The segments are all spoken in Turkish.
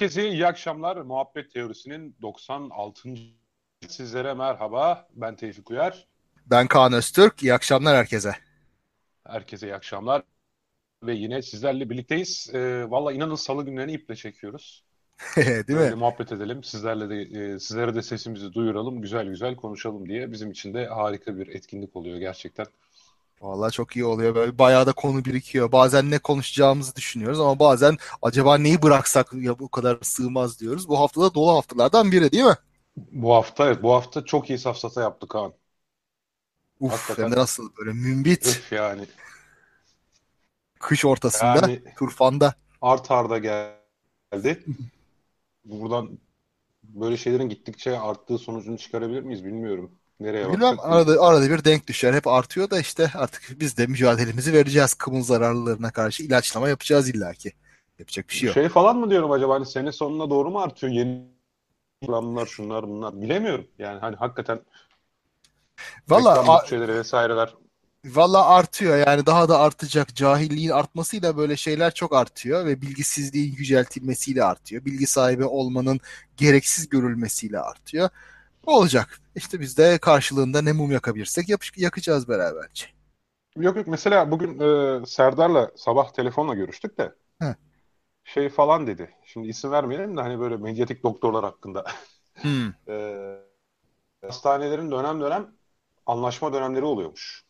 Herkese iyi akşamlar. Muhabbet Teorisi'nin 96. Sizlere merhaba. Ben Tevfik Uyar. Ben Kaan Öztürk. İyi akşamlar herkese. Herkese iyi akşamlar. Ve yine sizlerle birlikteyiz. Ee, Valla inanın salı günlerini iple çekiyoruz. Değil Böyle mi? muhabbet edelim. Sizlerle de e, sizlere de sesimizi duyuralım. Güzel güzel konuşalım diye. Bizim için de harika bir etkinlik oluyor gerçekten. Vallahi çok iyi oluyor. Böyle bayağı da konu birikiyor. Bazen ne konuşacağımızı düşünüyoruz ama bazen acaba neyi bıraksak ya bu kadar sığmaz diyoruz. Bu haftada dolu haftalardan biri değil mi? Bu hafta evet bu hafta çok iyi safsata yaptık Kaan. Uf, Hakikaten. hem de nasıl böyle mümbit Öf yani. kış ortasında Yani turfanda. art arda geldi. Buradan böyle şeylerin gittikçe arttığı sonucunu çıkarabilir miyiz bilmiyorum. Nereye Bilmem arada, arada bir denk düşer. Hep artıyor da işte artık biz de mücadelemizi vereceğiz. Kımıl zararlılarına karşı ilaçlama yapacağız illaki. Yapacak bir şey yok. Şey falan mı diyorum acaba hani sene sonuna doğru mu artıyor yeni reklamlar şunlar bunlar bilemiyorum. Yani hani hakikaten Valla bütçeleri vesaireler Valla artıyor yani daha da artacak. Cahilliğin artmasıyla böyle şeyler çok artıyor ve bilgisizliğin yüceltilmesiyle artıyor. Bilgi sahibi olmanın gereksiz görülmesiyle artıyor. Olacak. İşte biz de karşılığında ne mum yakabilirsek yapış- yakacağız beraberce. yok yok mesela bugün e, Serdar'la sabah telefonla görüştük de Heh. şey falan dedi. Şimdi isim vermeyelim de hani böyle medyatik doktorlar hakkında. Hmm. E, hastanelerin dönem dönem anlaşma dönemleri oluyormuş.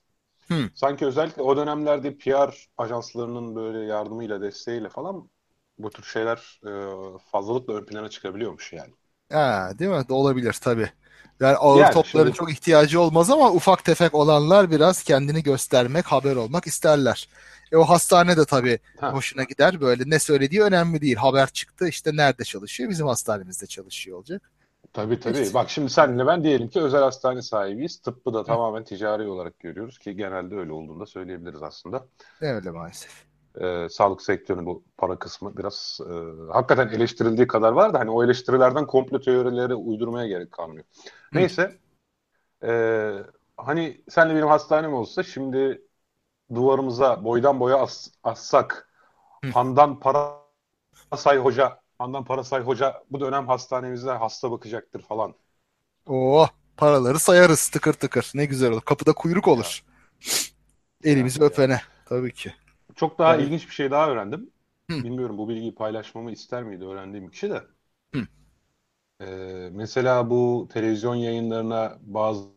Hmm. Sanki özellikle o dönemlerde PR ajanslarının böyle yardımıyla, desteğiyle falan bu tür şeyler e, fazlalıkla ön plana çıkabiliyormuş yani. Ha, değil mi? Olabilir tabii. Yani ağır Yani topların şimdi çok ihtiyacı olmaz ama ufak tefek olanlar biraz kendini göstermek, haber olmak isterler. E o hastane de tabii ha, hoşuna gider. Böyle ne söylediği önemli değil. Haber çıktı işte nerede çalışıyor? Bizim hastanemizde çalışıyor olacak. tabii tabii. İşte. Bak şimdi senle ben diyelim ki özel hastane sahibiyiz. Tıbbı da Hı, tamamen ticari olarak görüyoruz ki genelde öyle olduğunu da söyleyebiliriz aslında. öyle maalesef. Ee, sağlık sektörünün bu para kısmı biraz e, hakikaten eleştirildiği kadar var da hani o eleştirilerden komplo teorileri uydurmaya gerek kalmıyor. Hı, Neyse e, hani senle benim hastanem olsa şimdi duvarımıza boydan boya as, assak hı. Handan Parasay Hoca Handan Parasay Hoca bu dönem hastanemizde hasta bakacaktır falan. Oo, paraları sayarız tıkır tıkır. Ne güzel olur. Kapıda kuyruk Ya, olur. Elimizi yani, öpene. Tabii ki. Çok daha Yani, ilginç bir şey daha öğrendim. hı, Bilmiyorum bu bilgiyi paylaşmamı ister miydi öğrendiğim kişi de. hı. Ee, mesela bu televizyon yayınlarına bazı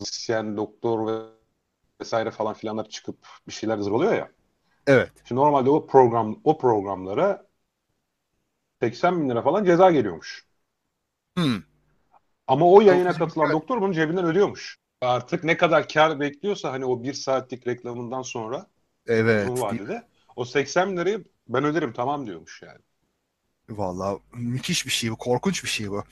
müzisyen, doktor ve vesaire falan filanlar çıkıp bir şeyler zırvalıyor ya. Evet. Şimdi normalde o program o programlara 80 bin lira falan ceza geliyormuş. Hı. Ama o yayına katılan doktor bunu cebinden ödüyormuş. Artık ne kadar kar bekliyorsa hani o bir saatlik reklamından sonra Evet. Mi? vadede o 80 bin lirayı ben öderim tamam diyormuş yani. Vallahi müthiş bir şey bu, korkunç bir şey bu.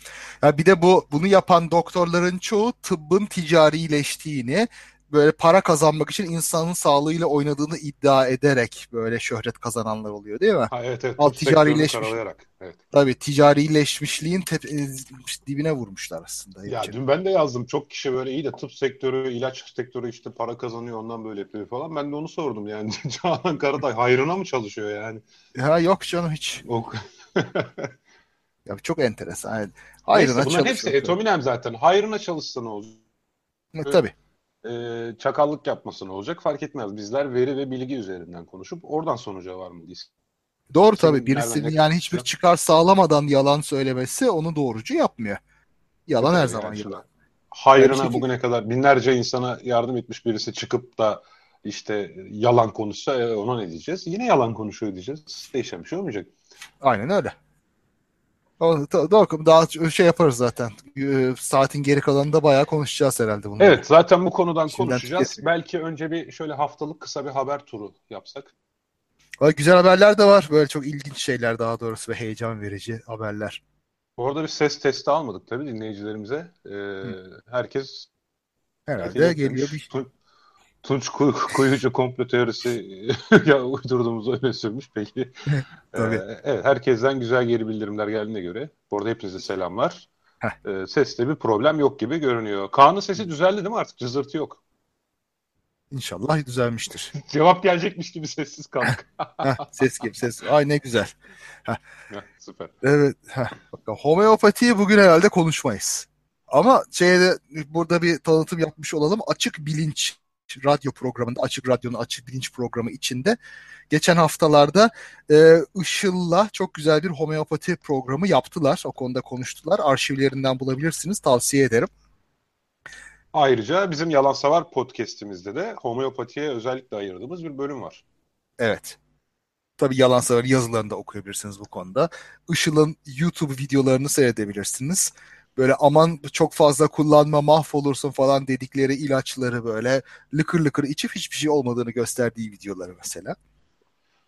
Ya bir de bu bunu yapan doktorların çoğu tıbbın ticarileştiğini, böyle para kazanmak için insanın sağlığıyla oynadığını iddia ederek böyle şöhret kazananlar oluyor, değil mi? Ha, evet evet Al tıp sektörünü ticarileşmiş. Evet. tabii ticarileşmişliğin tep- e, dibine vurmuşlar aslında Ya iyice. dün ben de yazdım. Çok kişi böyle iyi de tıp sektörü, ilaç sektörü işte para kazanıyor ondan böyle yapıyor falan. Ben de onu sordum yani. Canan Karatay hayrına mı çalışıyor yani? Ya yok canım hiç. O... Ya çok enteresan. Yani Neyse hayrına bunların hepsi etominem zaten. Hayrına çalışsa ne olacak? Tabii. Ee, çakallık yapması ne olacak? Fark etmez. Bizler veri ve bilgi üzerinden konuşup oradan sonuca varmalıyız. Doğru tabii. Birisinin yani hiçbir çıkar sağlamadan yalan söylemesi onu doğrucu yapmıyor. E Yalan her tabii zaman yani yalan. Hayrına şekilde bugüne kadar binlerce insana yardım etmiş birisi çıkıp da işte yalan konuşsa e, ona ne diyeceğiz? Yine yalan konuşuyor diyeceğiz. Değişen bir şey olmayacak. aynen öyle. Doğru, daha şey yaparız zaten. Ee, Saatin geri kalanında bayağı konuşacağız herhalde bunları. Evet, zaten bu konudan Şimdiden konuşacağız. tüketelim. Belki önce bir şöyle haftalık kısa bir haber turu yapsak. Güzel haberler de var. Böyle çok ilginç şeyler daha doğrusu ve heyecan verici haberler. Bu arada bir ses testi almadık tabii dinleyicilerimize. Ee, Hı. herkes Herhalde geliyor bir Tunç Kuyucu komplo teorisi ya uydurduğumuzu öne sürmüş peki. Ee, evet, herkesten güzel geri bildirimler geldiğine göre. Bu arada hepinize selamlar. Ee, seste bir problem yok gibi görünüyor. Kaan'ın sesi düzeldi değil mi artık? Cızırtı yok. İnşallah düzelmiştir. Cevap gelecekmiş gibi sessiz kaldık. Ses gibi ses. Ay ne güzel. Süper. Evet. Homeopatiyi bugün herhalde konuşmayız. Ama şeyde burada bir tanıtım yapmış olalım. Açık Bilinç radyo programında, Açık Radyo'nun Açık Bilinç programı içinde geçen haftalarda e, Işıl'la çok güzel bir homeopati programı yaptılar. O konuda konuştular. Arşivlerinden bulabilirsiniz. Tavsiye ederim. Ayrıca bizim Yalan Savar podcast'imizde de homeopatiye özellikle ayırdığımız bir bölüm var. Evet. Tabii Yalan Savar yazılarını da okuyabilirsiniz bu konuda. Işıl'ın YouTube videolarını seyredebilirsiniz. Böyle aman çok fazla kullanma mahvolursun falan dedikleri ilaçları böyle lıkır lıkır içip hiçbir şey olmadığını gösterdiği videoları mesela.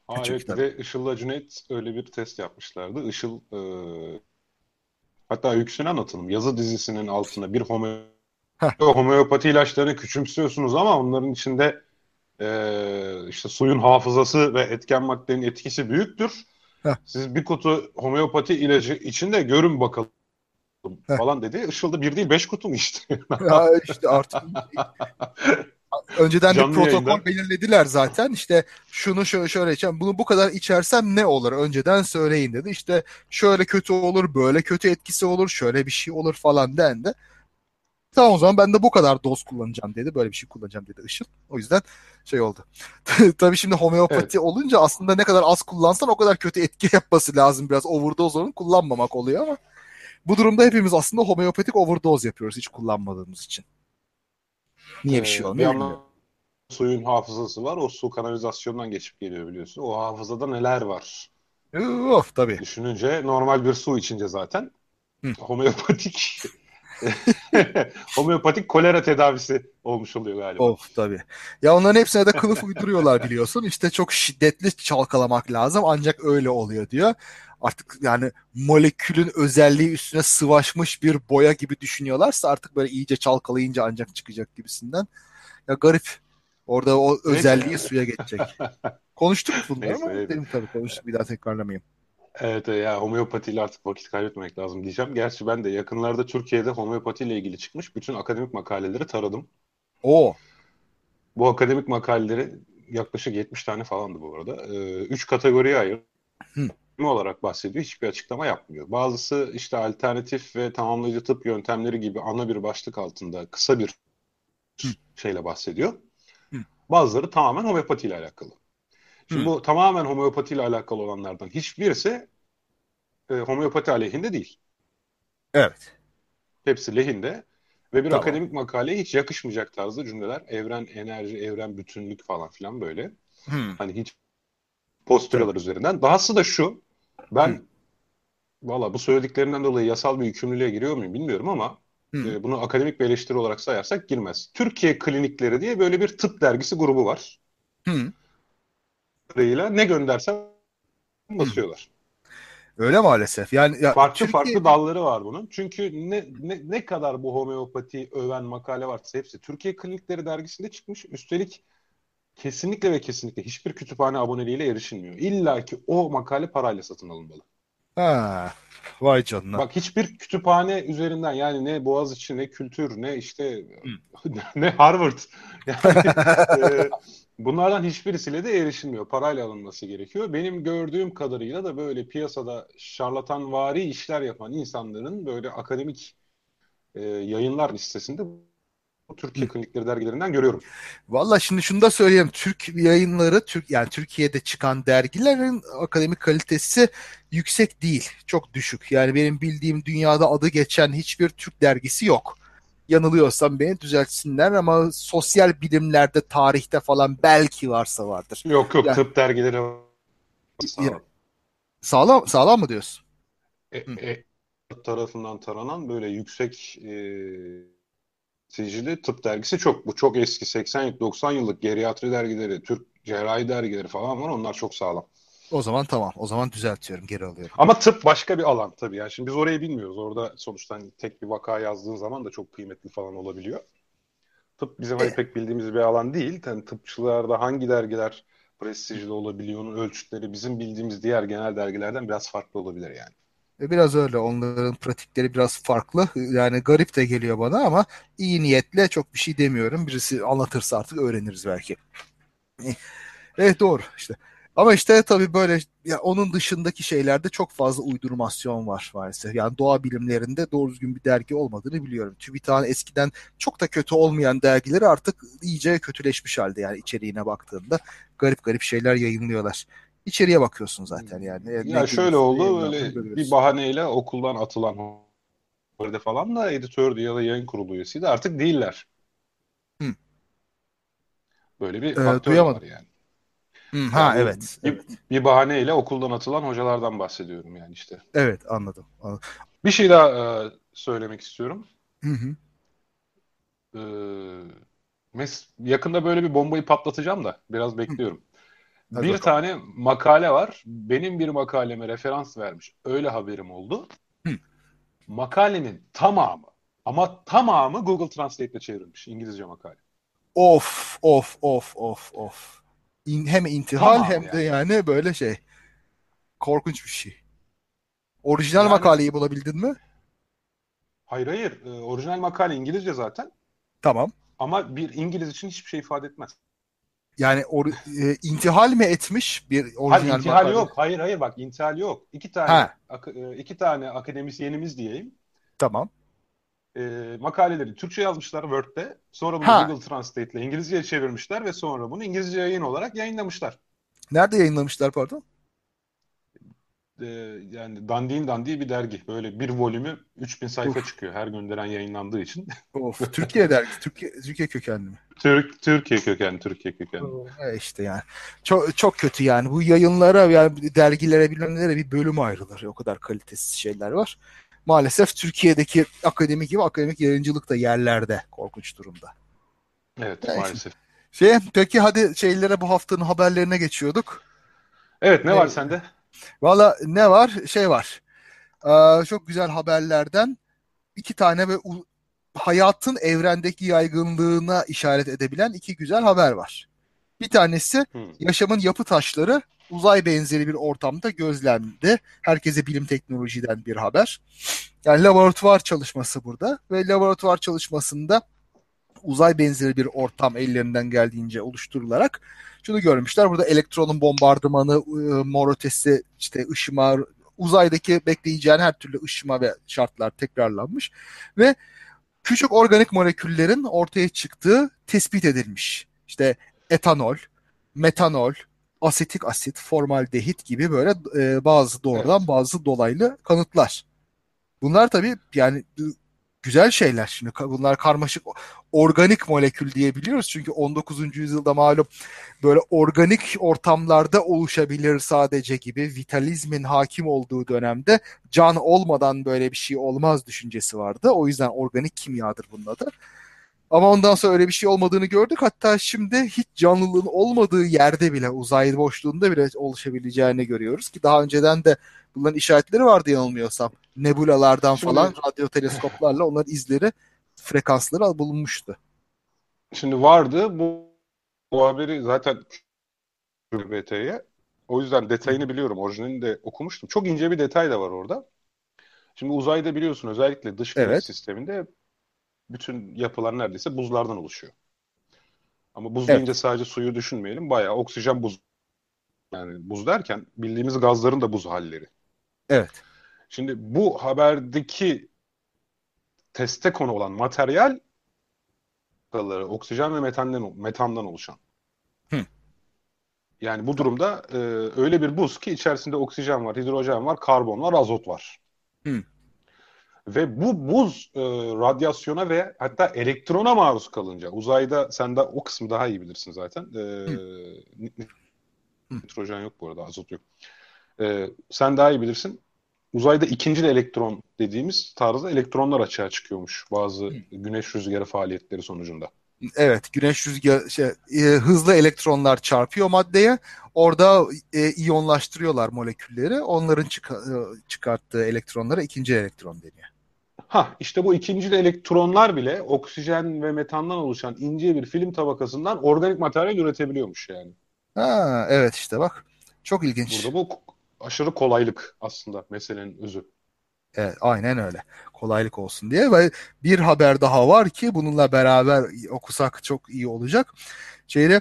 Aa, evet bir de Işıl'la Cüneyt öyle bir test yapmışlardı. Işıl e, hatta öyküsünü anlatalım. Yazı dizisinin altına bir homo homeopati ilaçlarını küçümsüyorsunuz ama onların içinde e, işte suyun hafızası ve etken maddenin etkisi büyüktür. Heh. Siz bir kutu homeopati ilacı içinde görün bakalım Heh. falan dedi. Işıl'da bir değil beş kutu mu işte? ya işte artık önceden Canlı bir protokol yayında. belirlediler zaten. İşte şunu şöyle şöyle içeceğim. Bunu bu kadar içersem ne olur? Önceden söyleyin dedi. İşte şöyle kötü olur, böyle kötü etkisi olur, şöyle bir şey olur falan dendi. Tamam o zaman ben de bu kadar doz kullanacağım dedi. Böyle bir şey kullanacağım dedi Işıl. O yüzden şey oldu. Tabii şimdi homeopati evet. olunca aslında ne kadar az kullansan o kadar kötü etki yapması lazım. Biraz overdose onun kullanmamak oluyor ama bu durumda hepimiz aslında homeopatik overdose yapıyoruz hiç kullanmadığımız için. Niye bir şey ee, olmuyor. Suyun hafızası var. O su kanalizasyondan geçip geliyor biliyorsun. O hafızada neler var? Of tabii. Düşününce normal bir su içince zaten Hı. homeopatik Homeopatik kolera tedavisi olmuş oluyor galiba. Of tabii. Ya onların hepsine de kılıf uyduruyorlar biliyorsun. İşte çok şiddetli çalkalamak lazım ancak öyle oluyor diyor. Artık yani molekülün özelliği üstüne sıvaşmış bir boya gibi düşünüyorlarsa artık böyle iyice çalkalayınca ancak çıkacak gibisinden. Ya garip. Orada o özelliği suya geçecek. Konuştuk bunları ama dedim tabii konuştuk bir daha tekrarlamayayım. Evet ya homeopatiyle artık vakit kaybetmemek lazım diyeceğim. Gerçi ben de yakınlarda Türkiye'de homeopatiyle ilgili çıkmış bütün akademik makaleleri taradım. O. Bu akademik makaleleri yaklaşık 70 tane falandı bu arada. Ee, üç kategoriye ayır. Olarak bahsediyor. Hiçbir açıklama yapmıyor. Bazısı işte alternatif ve tamamlayıcı tıp yöntemleri gibi ana bir başlık altında kısa bir Hı. şeyle bahsediyor. Hı. Bazıları tamamen homeopati ile alakalı. Şimdi Hı. bu tamamen homeopati ile alakalı olanlardan hiçbirisi e, homeopati aleyhinde değil. Evet. Hepsi lehinde ve bir tamam. akademik makaleye hiç yakışmayacak tarzda cümleler. Evren, enerji, evren, bütünlük falan filan böyle. Hı. Hani hiç postüralar evet. üzerinden. Dahası da şu. Ben Hı. valla bu söylediklerinden dolayı yasal bir yükümlülüğe giriyor muyum bilmiyorum ama e, bunu akademik bir eleştiri olarak sayarsak girmez. Türkiye Klinikleri diye böyle bir tıp dergisi grubu var. Hı ne göndersem basıyorlar. Öyle maalesef. Yani ya farklı Türkiye... farklı dalları var bunun. Çünkü ne, ne ne kadar bu homeopati öven makale varsa hepsi Türkiye Klinikleri dergisinde çıkmış. Üstelik kesinlikle ve kesinlikle hiçbir kütüphane aboneliğiyle erişilmiyor. İlla ki o makale parayla satın alınmalı. Ha, vay canına. Bak hiçbir kütüphane üzerinden yani ne Boğaziçi ne kültür ne işte ne Harvard yani, e, Bunlardan hiçbirisiyle de erişilmiyor. Parayla alınması gerekiyor. Benim gördüğüm kadarıyla da böyle piyasada şarlatanvari işler yapan insanların böyle akademik e, yayınlar listesinde Türkiye Hı. Klinikleri dergilerinden görüyorum. Valla şimdi şunu da söyleyeyim. Türk yayınları, Türk yani Türkiye'de çıkan dergilerin akademik kalitesi yüksek değil. Çok düşük. Yani benim bildiğim dünyada adı geçen hiçbir Türk dergisi yok yanılıyorsam beni düzeltsinler ama sosyal bilimlerde, tarihte falan belki varsa vardır. Yok yok yani, tıp dergileri sağlam. Sağlam, sağlam mı diyorsun? E, e, tarafından taranan böyle yüksek e, sicili tıp dergisi çok. Bu çok eski 80-90 yıllık geriatri dergileri, Türk cerrahi dergileri falan var. Onlar çok sağlam. O zaman tamam. O zaman düzeltiyorum. Geri alıyorum. Ama tıp başka bir alan tabii. Yani şimdi biz orayı bilmiyoruz. Orada sonuçta hani tek bir vaka yazdığın zaman da çok kıymetli falan olabiliyor. Tıp bizim hani pek bildiğimiz bir alan değil. Yani tıpçılarda hangi dergiler prestijli olabiliyor, onun ölçütleri bizim bildiğimiz diğer genel dergilerden biraz farklı olabilir yani. E, biraz öyle. Onların pratikleri biraz farklı. Yani garip de geliyor bana ama iyi niyetle çok bir şey demiyorum. Birisi anlatırsa artık öğreniriz belki. Evet doğru işte. Ama işte tabii böyle ya onun dışındaki şeylerde çok fazla uydurmasyon var maalesef. Yani doğa bilimlerinde doğru düzgün bir dergi olmadığını biliyorum. TÜBİTAK'ın eskiden çok da kötü olmayan dergileri artık iyice kötüleşmiş halde yani içeriğine baktığında garip garip şeyler yayınlıyorlar. İçeriye bakıyorsun zaten yani. Ya ne şöyle oldu böyle bir bahaneyle okuldan atılan falan da editördü ya da yayın kurulu üyesiydi artık değiller. Hı. Böyle bir faktör ee, var yani. Hı, ha yani evet. Bir, bir bahaneyle okuldan atılan hocalardan bahsediyorum yani işte. Evet anladım. anladım. Bir şey daha e, söylemek istiyorum. Hı hı. E, mes yakında böyle bir bombayı patlatacağım da biraz bekliyorum. Hadi bir bakalım. tane makale var. Benim bir makaleme referans vermiş. Öyle haberim oldu. Hı. Makalenin tamamı ama tamamı Google Translate'le çevrilmiş İngilizce makale. Of of of of of. İn, hem intihal tamam hem yani. de yani böyle şey. Korkunç bir şey. Orijinal yani, makaleyi bulabildin mi? Hayır hayır. E, orijinal makale İngilizce zaten. Tamam. Ama bir İngiliz için hiçbir şey ifade etmez. Yani or, e, intihal mi etmiş bir orijinal hayır, intihal makale? yok. Hayır hayır bak intihal yok. İki tane ak, e, iki tane akademisyenimiz diyeyim. Tamam. E, makaleleri Türkçe yazmışlar Word'de. Sonra bunu ha. Google Translate ile İngilizceye çevirmişler ve sonra bunu İngilizce yayın olarak yayınlamışlar. Nerede yayınlamışlar pardon? E, yani dandiğin dandiği bir dergi. Böyle bir volümü 3000 sayfa of. çıkıyor her gönderen yayınlandığı için. Of, Türkiye dergi. Türkiye, Türkiye kökenli mi? Türk, Türkiye kökenli, Türkiye kökenli. E işte yani. Çok, çok kötü yani. Bu yayınlara yani dergilere bilmem bir bölüm ayrılır. O kadar kalitesiz şeyler var. Maalesef Türkiye'deki akademik gibi akademik yayıncılık da yerlerde korkunç durumda. Evet yani maalesef. Şey, peki hadi şeylere bu haftanın haberlerine geçiyorduk. Evet ne ee, var sende? Valla ne var? Şey var. Ee, çok güzel haberlerden iki tane ve hayatın evrendeki yaygınlığına işaret edebilen iki güzel haber var. Bir tanesi hmm. yaşamın yapı taşları uzay benzeri bir ortamda gözlendi. Herkese bilim teknolojiden bir haber. Yani laboratuvar çalışması burada ve laboratuvar çalışmasında uzay benzeri bir ortam ellerinden geldiğince oluşturularak şunu görmüşler. Burada elektronun bombardımanı, ıı, mor ötesi, işte ışıma, uzaydaki bekleyeceğin her türlü ışıma ve şartlar tekrarlanmış ve küçük organik moleküllerin ortaya çıktığı tespit edilmiş. İşte etanol, metanol, asetik asit, formaldehit gibi böyle e, bazı doğrudan evet. bazı dolaylı kanıtlar. Bunlar tabii yani güzel şeyler. Şimdi bunlar karmaşık organik molekül diyebiliyoruz. Çünkü 19. yüzyılda malum böyle organik ortamlarda oluşabilir sadece gibi vitalizmin hakim olduğu dönemde can olmadan böyle bir şey olmaz düşüncesi vardı. O yüzden organik kimyadır bunun adı. Ama ondan sonra öyle bir şey olmadığını gördük. Hatta şimdi hiç canlılığın olmadığı yerde bile uzay boşluğunda bile oluşabileceğini görüyoruz ki daha önceden de bunların işaretleri vardı yanılmıyorsam. Nebulalardan şimdi, falan radyo teleskoplarla onların izleri frekansları bulunmuştu. Şimdi vardı bu, bu haberi zaten BT'ye. O yüzden detayını biliyorum. Orijinalini de okumuştum. Çok ince bir detay da var orada. Şimdi uzayda biliyorsun özellikle dış güneş evet. sisteminde bütün yapılar neredeyse buzlardan oluşuyor. Ama buz evet. deyince sadece suyu düşünmeyelim. Bayağı oksijen buz. Yani buz derken bildiğimiz gazların da buz halleri. Evet. Şimdi bu haberdeki teste konu olan materyal oksijen ve metandan, metandan oluşan. Hı. Yani bu durumda e, öyle bir buz ki içerisinde oksijen var, hidrojen var, karbon var, azot var. Hı. Ve bu buz e, radyasyona ve hatta elektrona maruz kalınca uzayda sen de o kısmı daha iyi bilirsin zaten. E, nitrojen yok bu arada azot yok. E, sen daha iyi bilirsin. Uzayda ikinci elektron dediğimiz tarzda elektronlar açığa çıkıyormuş bazı Hı. güneş rüzgarı faaliyetleri sonucunda. Evet, güneş rüzgarı şey, e, hızlı elektronlar çarpıyor maddeye. Orada e, iyonlaştırıyorlar molekülleri. Onların çık- e, çıkarttığı elektronlara ikinci elektron deniyor. Ha işte bu ikinci elektronlar bile oksijen ve metandan oluşan ince bir film tabakasından organik materyal üretebiliyormuş yani. Ha evet işte bak. Çok ilginç. Burada bu aşırı kolaylık aslında meselenin özü. Evet, aynen öyle. Kolaylık olsun diye ve bir haber daha var ki bununla beraber okusak çok iyi olacak. Şeyde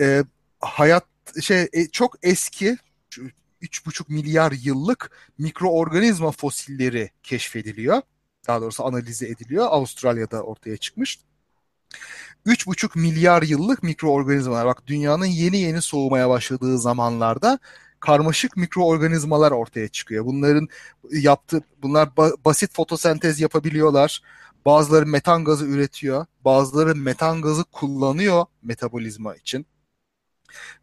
e, hayat şey e, çok eski 3,5 milyar yıllık mikroorganizma fosilleri keşfediliyor. Daha doğrusu analize ediliyor. Avustralya'da ortaya çıkmış. 3,5 milyar yıllık mikroorganizmalar. Bak dünyanın yeni yeni soğumaya başladığı zamanlarda karmaşık mikroorganizmalar ortaya çıkıyor. Bunların yaptığı bunlar ba- basit fotosentez yapabiliyorlar. Bazıları metan gazı üretiyor. Bazıları metan gazı kullanıyor metabolizma için.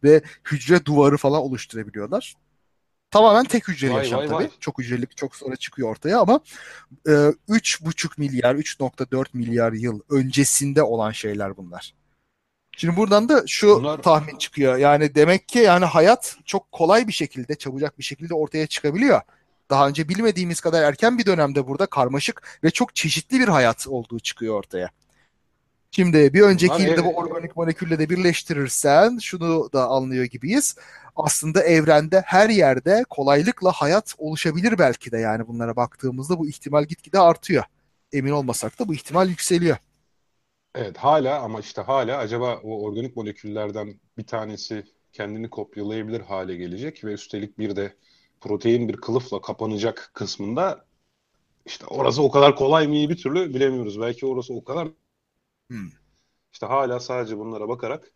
Ve hücre duvarı falan oluşturabiliyorlar. Tamamen tek hücreli Vay, yaşam vay, tabii. vay. Çok hücrelik çok sonra çıkıyor ortaya ama e, 3,5 milyar, 3.4 milyar yıl öncesinde olan şeyler bunlar. Şimdi buradan da şu Bunlar- tahmin çıkıyor. Yani demek ki yani hayat çok kolay bir şekilde, çabucak bir şekilde ortaya çıkabiliyor. Daha önce bilmediğimiz kadar erken bir dönemde burada karmaşık ve çok çeşitli bir hayat olduğu çıkıyor ortaya. Şimdi bir önceki yılda ev- bu organik molekülle de birleştirirsen şunu da anlıyor gibiyiz. Aslında evrende her yerde kolaylıkla hayat oluşabilir belki de yani bunlara baktığımızda bu ihtimal gitgide artıyor. Emin olmasak da bu ihtimal yükseliyor. Evet hala ama işte hala acaba o organik moleküllerden bir tanesi kendini kopyalayabilir hale gelecek ve üstelik bir de protein bir kılıfla kapanacak kısmında işte orası o kadar kolay mı bir türlü bilemiyoruz. Belki orası o kadar Hmm. işte hala sadece bunlara bakarak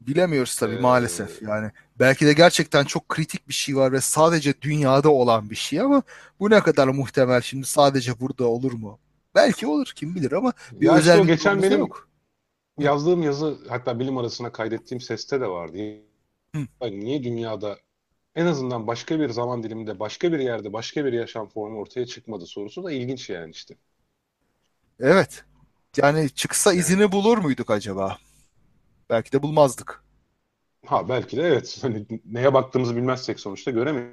Bilemiyoruz tabii Ee, maalesef yani. Belki de gerçekten çok kritik bir şey var ve sadece dünyada olan bir şey ama bu ne kadar muhtemel şimdi sadece burada olur mu? Belki olur kim bilir ama bir ya işte özel bir geçen benim yok. yazdığım yazı hatta bilim arasına kaydettiğim seste de vardı. Hı. Yani niye dünyada en azından başka bir zaman diliminde başka bir yerde başka bir yaşam formu ortaya çıkmadı sorusu da ilginç yani işte. Evet. Yani çıksa izini bulur muyduk acaba? Belki de bulmazdık. Ha belki de evet. Hani neye baktığımızı bilmezsek sonuçta göremeyiz.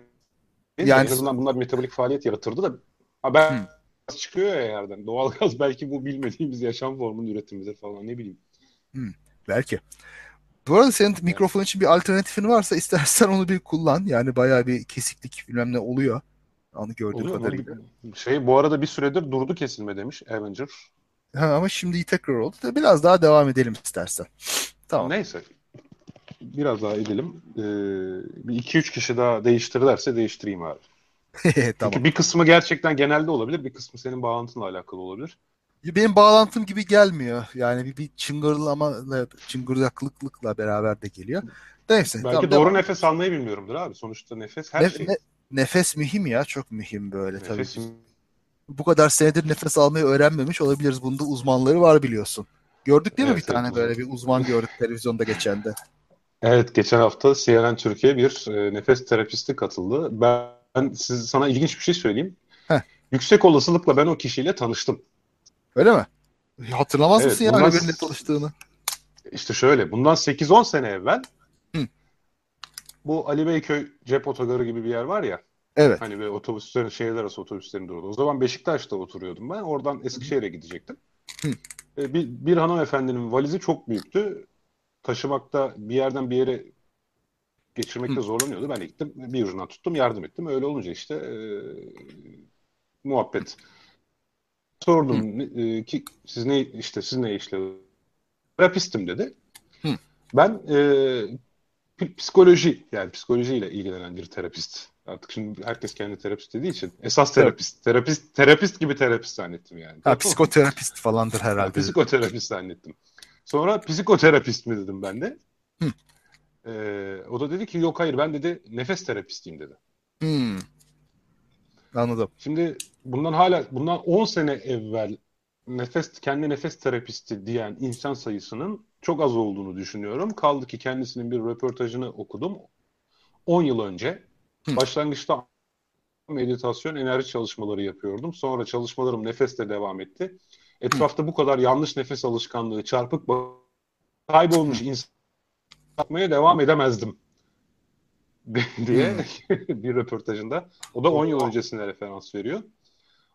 Yani- en azından bunlar metabolik faaliyet yaratırdı da ha ben çıkıyor ya yerden. Doğalgaz belki bu bilmediğimiz yaşam formunun üretimidir falan ne bileyim. Belki. Bu arada senin mikrofon için bir alternatifin varsa istersen onu bir kullan. Yani bayağı bir kesiklik bilmem ne oluyor. Onu gördüğüm Oluyor kadarıyla. Şey bu arada bir süredir durdu kesilme demiş Avenger. Ha, ama şimdi tekrar oldu. Biraz daha devam edelim istersen. Tamam. Neyse. Biraz daha edelim. Ee, bir iki üç kişi daha değiştirirlerse değiştireyim abi. tamam. Çünkü bir kısmı gerçekten genelde olabilir, bir kısmı senin bağlantınla alakalı olabilir. Benim bağlantım gibi gelmiyor. Yani bir, bir çıngırlama, çıngırdaklıkla beraber de geliyor. Neyse. Belki tamam, doğru devam. nefes almayı bilmiyorumdur abi. Sonuçta nefes her Ne- şey. ne- nefes mühim ya. Çok mühim böyle tabii. Bu kadar senedir nefes almayı öğrenmemiş olabiliriz. Bunda uzmanları var biliyorsun. Gördük değil mi Evet, bir tane evet, böyle bir uzman gördük televizyonda geçen de. Evet, geçen hafta CNN Türkiye bir e, nefes terapisti katıldı. Ben siz, sana ilginç bir şey söyleyeyim. Heh. Yüksek olasılıkla ben o kişiyle tanıştım. Öyle mi? Hatırlamaz Evet, mısın bundan- öyle biriyle tanıştığını? İşte şöyle, bundan 8-10 sene evvel Hı. bu Ali Beyköy cep otogarı gibi bir yer var ya. Evet. Hani böyle otobüslerin, şehirler arası otobüslerin durduğu. O zaman Beşiktaş'ta oturuyordum ben. Oradan Eskişehir'e gidecektim. Hı. E, Bir, bir hanımefendinin valizi çok büyüktü. Taşımakta bir yerden bir yere geçirmekte Hı. zorlanıyordu. Ben gittim, bir ucundan tuttum, yardım ettim. Öyle olunca işte e, muhabbet. Sordum e, ki siz ne işte siz ne işle terapistim dedi. Hı. Ben e, psikoloji yani psikolojiyle ilgilenen bir terapist. Artık şimdi herkes kendi terapist dediği için esas terapist, terapist, terapist gibi terapist zannettim yani. Ha, psikoterapist falandır Ha, herhalde. psikoterapist zannettim. Sonra psikoterapist mi dedim ben de. Hı. Ee, o da dedi ki yok hayır ben dedi nefes terapistiyim dedi. Hmm. Anladım. Şimdi bundan hala bundan 10 sene evvel nefes kendi nefes terapisti diyen insan sayısının çok az olduğunu düşünüyorum. Kaldı ki kendisinin bir röportajını okudum. 10 yıl önce Hı. başlangıçta meditasyon, enerji çalışmaları yapıyordum. Sonra çalışmalarım nefesle devam etti. Etrafta bu kadar yanlış nefes alışkanlığı, çarpık kaybolmuş insan yapmaya devam edemezdim diye bir röportajında. O da 10 yıl öncesine referans veriyor.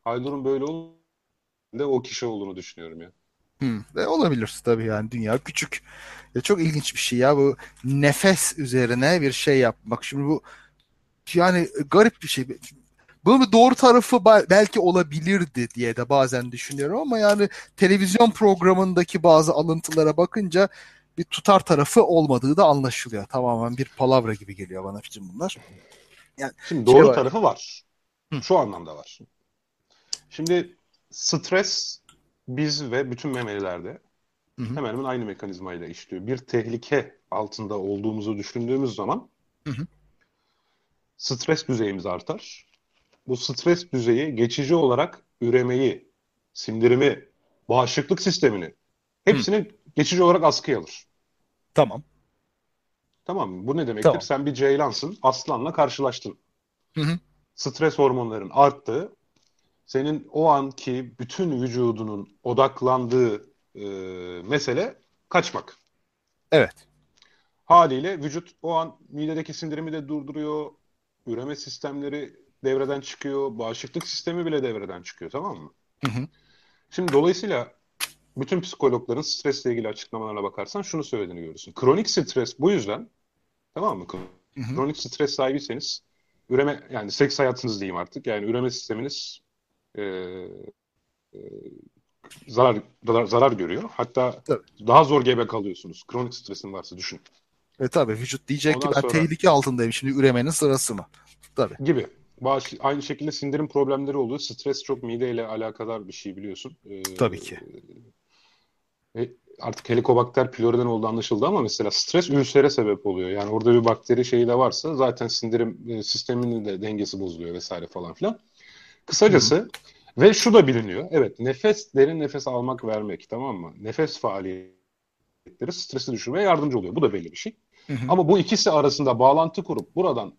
Haydur'un böyle olduğunu o kişi olduğunu düşünüyorum ya. Hmm. E, olabilir tabii yani dünya küçük. Ya çok ilginç bir şey ya bu nefes üzerine bir şey yapmak. Şimdi bu yani garip bir şey. Bunun bir doğru tarafı belki olabilirdi diye de bazen düşünüyorum ama yani televizyon programındaki bazı alıntılara bakınca bir tutar tarafı olmadığı da anlaşılıyor. Tamamen bir palavra gibi geliyor bana bütün bunlar. Yani Şimdi doğru şey var. tarafı var. Hı. Şu anlamda var. Şimdi stres biz ve bütün memelilerde hı hı. hemen hemen aynı mekanizmayla işliyor. Bir tehlike altında olduğumuzu düşündüğümüz zaman hı hı. Stres düzeyimiz artar. Bu stres düzeyi geçici olarak üremeyi, sindirimi, bağışıklık sistemini hepsini hı. geçici olarak askıya alır. Tamam. Tamam mı? Bu ne demektir? Tamam. Sen bir ceylansın, aslanla karşılaştın. Hı hı. Stres hormonların arttı. Senin o anki bütün vücudunun odaklandığı e, mesele kaçmak. Evet. Haliyle vücut o an midedeki sindirimi de durduruyor. Üreme sistemleri devreden çıkıyor. Bağışıklık sistemi bile devreden çıkıyor tamam mı? Hı hı. Şimdi dolayısıyla bütün psikologların stresle ilgili açıklamalarına bakarsan şunu söylediğini görürsün. Kronik stres bu yüzden tamam mı? Kronik hı hı. stres sahibiyseniz üreme yani seks hayatınız diyeyim artık. Yani üreme sisteminiz e, e, zarar, zarar zarar görüyor. Hatta tabii. daha zor gebe kalıyorsunuz. Kronik stresin varsa düşün. E tabii vücut diyecek Ondan ki ben sonra... tehlike altındayım şimdi üremenin sırası mı? Tabii. Gibi. Bağış, aynı şekilde sindirim problemleri oluyor. Stres çok mideyle alakadar bir şey biliyorsun. Ee, tabii ki. E, artık helikobakter pylori'den olduğu anlaşıldı ama mesela stres ülsere sebep oluyor. Yani orada bir bakteri şeyi de varsa zaten sindirim e, sisteminin de dengesi bozuluyor vesaire falan filan. Kısacası Hı-hı. ve şu da biliniyor. Evet nefes, derin nefes almak vermek tamam mı? Nefes faaliyetleri stresi düşürmeye yardımcı oluyor. Bu da belli bir şey. Hı-hı. Ama bu ikisi arasında bağlantı kurup buradan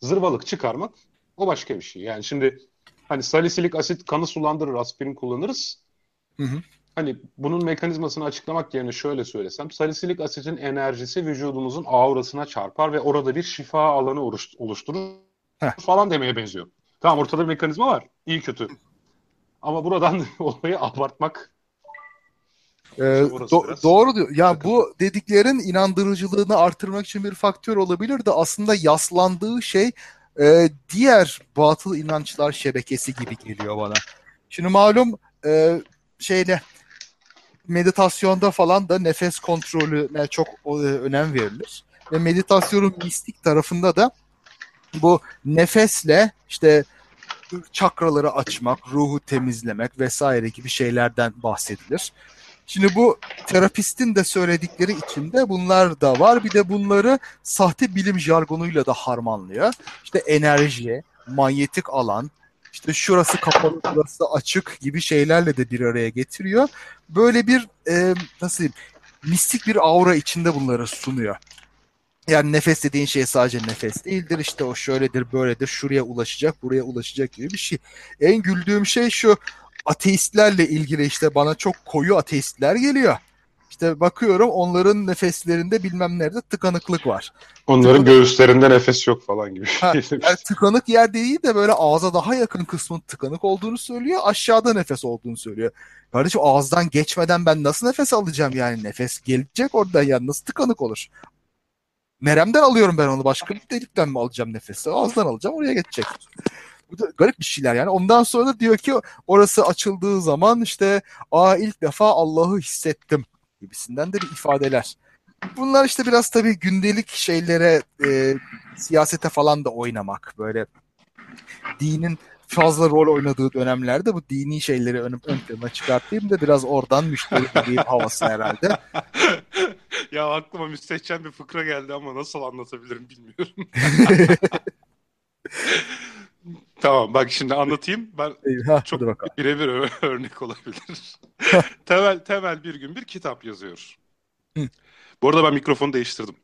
zırvalık çıkarmak o başka bir şey. Yani şimdi hani salisilik asit kanı sulandırır, aspirin kullanırız. Hı hı. Hani bunun mekanizmasını açıklamak yerine şöyle söylesem, salisilik asitin enerjisi vücudumuzun aurasına çarpar ve orada bir şifa alanı oluşturur Heh. falan demeye benziyor. Tamam ortada bir mekanizma var. İyi kötü. Ama buradan olayı abartmak ee, do- doğru diyor. Ya yani bu dediklerin inandırıcılığını artırmak için bir faktör olabilir de aslında yaslandığı şey e, diğer batıl inançlar şebekesi gibi geliyor bana. Şimdi malum e, şeyle meditasyonda falan da nefes kontrolüne çok e, önem verilir. Ve meditasyonun mistik tarafında da bu nefesle işte çakraları açmak, ruhu temizlemek vesaire gibi şeylerden bahsedilir. Şimdi bu terapistin de söyledikleri içinde bunlar da var. Bir de bunları sahte bilim jargonuyla da harmanlıyor. İşte enerji, manyetik alan, işte şurası kapalı, şurası açık gibi şeylerle de bir araya getiriyor. Böyle bir e, nasıl diyeyim, mistik bir aura içinde bunları sunuyor. Yani nefes dediğin şey sadece nefes değildir. İşte o şöyledir, böyledir, şuraya ulaşacak, buraya ulaşacak gibi bir şey. En güldüğüm şey şu, ateistlerle ilgili işte bana çok koyu ateistler geliyor. İşte bakıyorum onların nefeslerinde bilmem nerede tıkanıklık var. Onların tıkanık... göğüslerinde nefes yok falan gibi. Ha, yani tıkanık yer değil de böyle ağza daha yakın kısmın tıkanık olduğunu söylüyor. Aşağıda nefes olduğunu söylüyor. Kardeşim ağızdan geçmeden ben nasıl nefes alacağım yani? Nefes gelecek orada ya nasıl tıkanık olur? Neremden alıyorum ben onu başka bir delikten mi alacağım nefesi? Ağızdan alacağım oraya geçecek. Bu da garip bir şeyler yani. Ondan sonra da diyor ki orası açıldığı zaman işte aa ilk defa Allah'ı hissettim gibisinden de bir ifadeler. Bunlar işte biraz tabii gündelik şeylere, e, siyasete falan da oynamak. Böyle dinin fazla rol oynadığı dönemlerde bu dini şeyleri ön, ön plana çıkartayım da biraz oradan müşteri gibi havası herhalde. ya aklıma müstehcen bir fıkra geldi ama nasıl anlatabilirim bilmiyorum. Tamam bak şimdi anlatayım. Ben ha, çok birebir örnek olabilir. temel temel bir gün bir kitap yazıyor. Hı. Bu arada ben mikrofonu değiştirdim.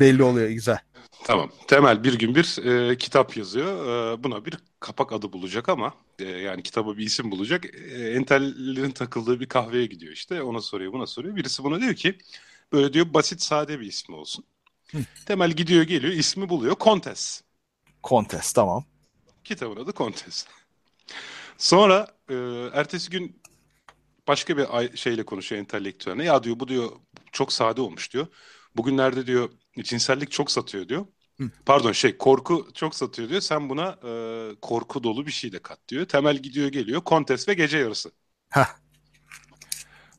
Belli oluyor güzel. Tamam. Temel bir gün bir e, kitap yazıyor. E, buna bir kapak adı bulacak ama e, yani kitaba bir isim bulacak. E, entellerin takıldığı bir kahveye gidiyor işte. Ona soruyor, buna soruyor. Birisi buna diyor ki böyle diyor basit sade bir ismi olsun. Hı. Temel gidiyor geliyor ismi buluyor. Kontes. Kontes tamam. Kitabın adı Kontes. Sonra e, ertesi gün başka bir şeyle konuşuyor entelektüelne. Ya diyor bu diyor çok sade olmuş diyor. Bugünlerde diyor cinsellik çok satıyor diyor. Pardon şey korku çok satıyor diyor. Sen buna e, korku dolu bir şey de kat diyor. Temel gidiyor geliyor. Kontes ve gece yarısı. Heh.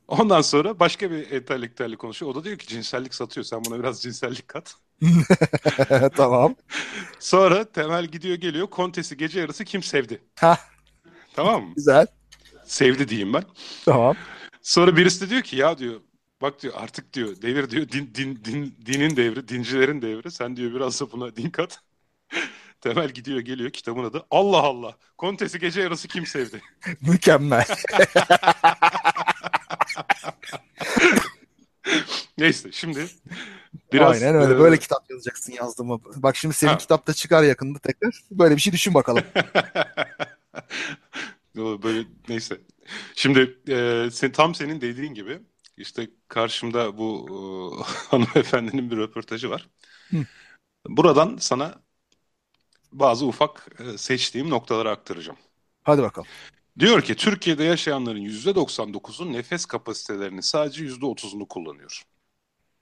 Ondan sonra başka bir entelektüelle konuşuyor. O da diyor ki cinsellik satıyor. Sen buna biraz cinsellik kat. tamam. Sonra Temel gidiyor geliyor. Kontesi gece yarısı kim sevdi? Tamam mı? Güzel. Sevdi diyeyim ben. Tamam. Sonra birisi de diyor ki ya diyor bak diyor artık diyor devir diyor din, din, din, dinin devri, dincilerin devri. Sen diyor biraz da buna din kat. Temel gidiyor geliyor kitabın adı. Allah Allah. Kontesi gece yarısı kim sevdi? Mükemmel. Neyse şimdi biraz Aynen öyle. e, Böyle kitap yazacaksın yazdığımı. Bak şimdi senin Ha. kitap da çıkar yakında tekrar. Böyle bir şey düşün bakalım. Böyle neyse. Şimdi e, sen, tam senin dediğin gibi işte karşımda bu e, hanımefendinin bir röportajı var. Hı. Buradan sana bazı ufak e, seçtiğim noktaları aktaracağım. Hadi bakalım. Diyor ki Türkiye'de yaşayanların %99'u nefes kapasitelerinin sadece %30'unu kullanıyor.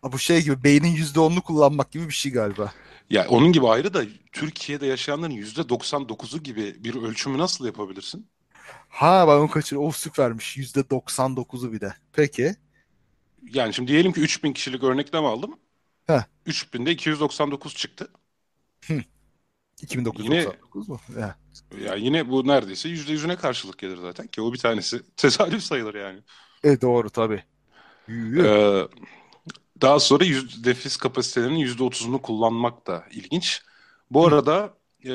Bu şey gibi beynin %10'unu kullanmak gibi bir şey galiba. Ya onun gibi ayrı da Türkiye'de yaşayanların %99'u gibi bir ölçümü nasıl yapabilirsin? Ha ben onu kaçırdım. Of süpermiş. %99'u bir de. Peki. Yani şimdi diyelim ki 3000 kişilik örnekleme aldım. Heh. 3000'de 299 çıktı. 2999 mu? Ya. Ya yine bu neredeyse %100'üne karşılık gelir zaten ki o bir tanesi tesadüf sayılır yani. E doğru tabii. Ee, daha sonra yüz, nefes kapasitelerinin %30'unu kullanmak da ilginç. Bu arada e,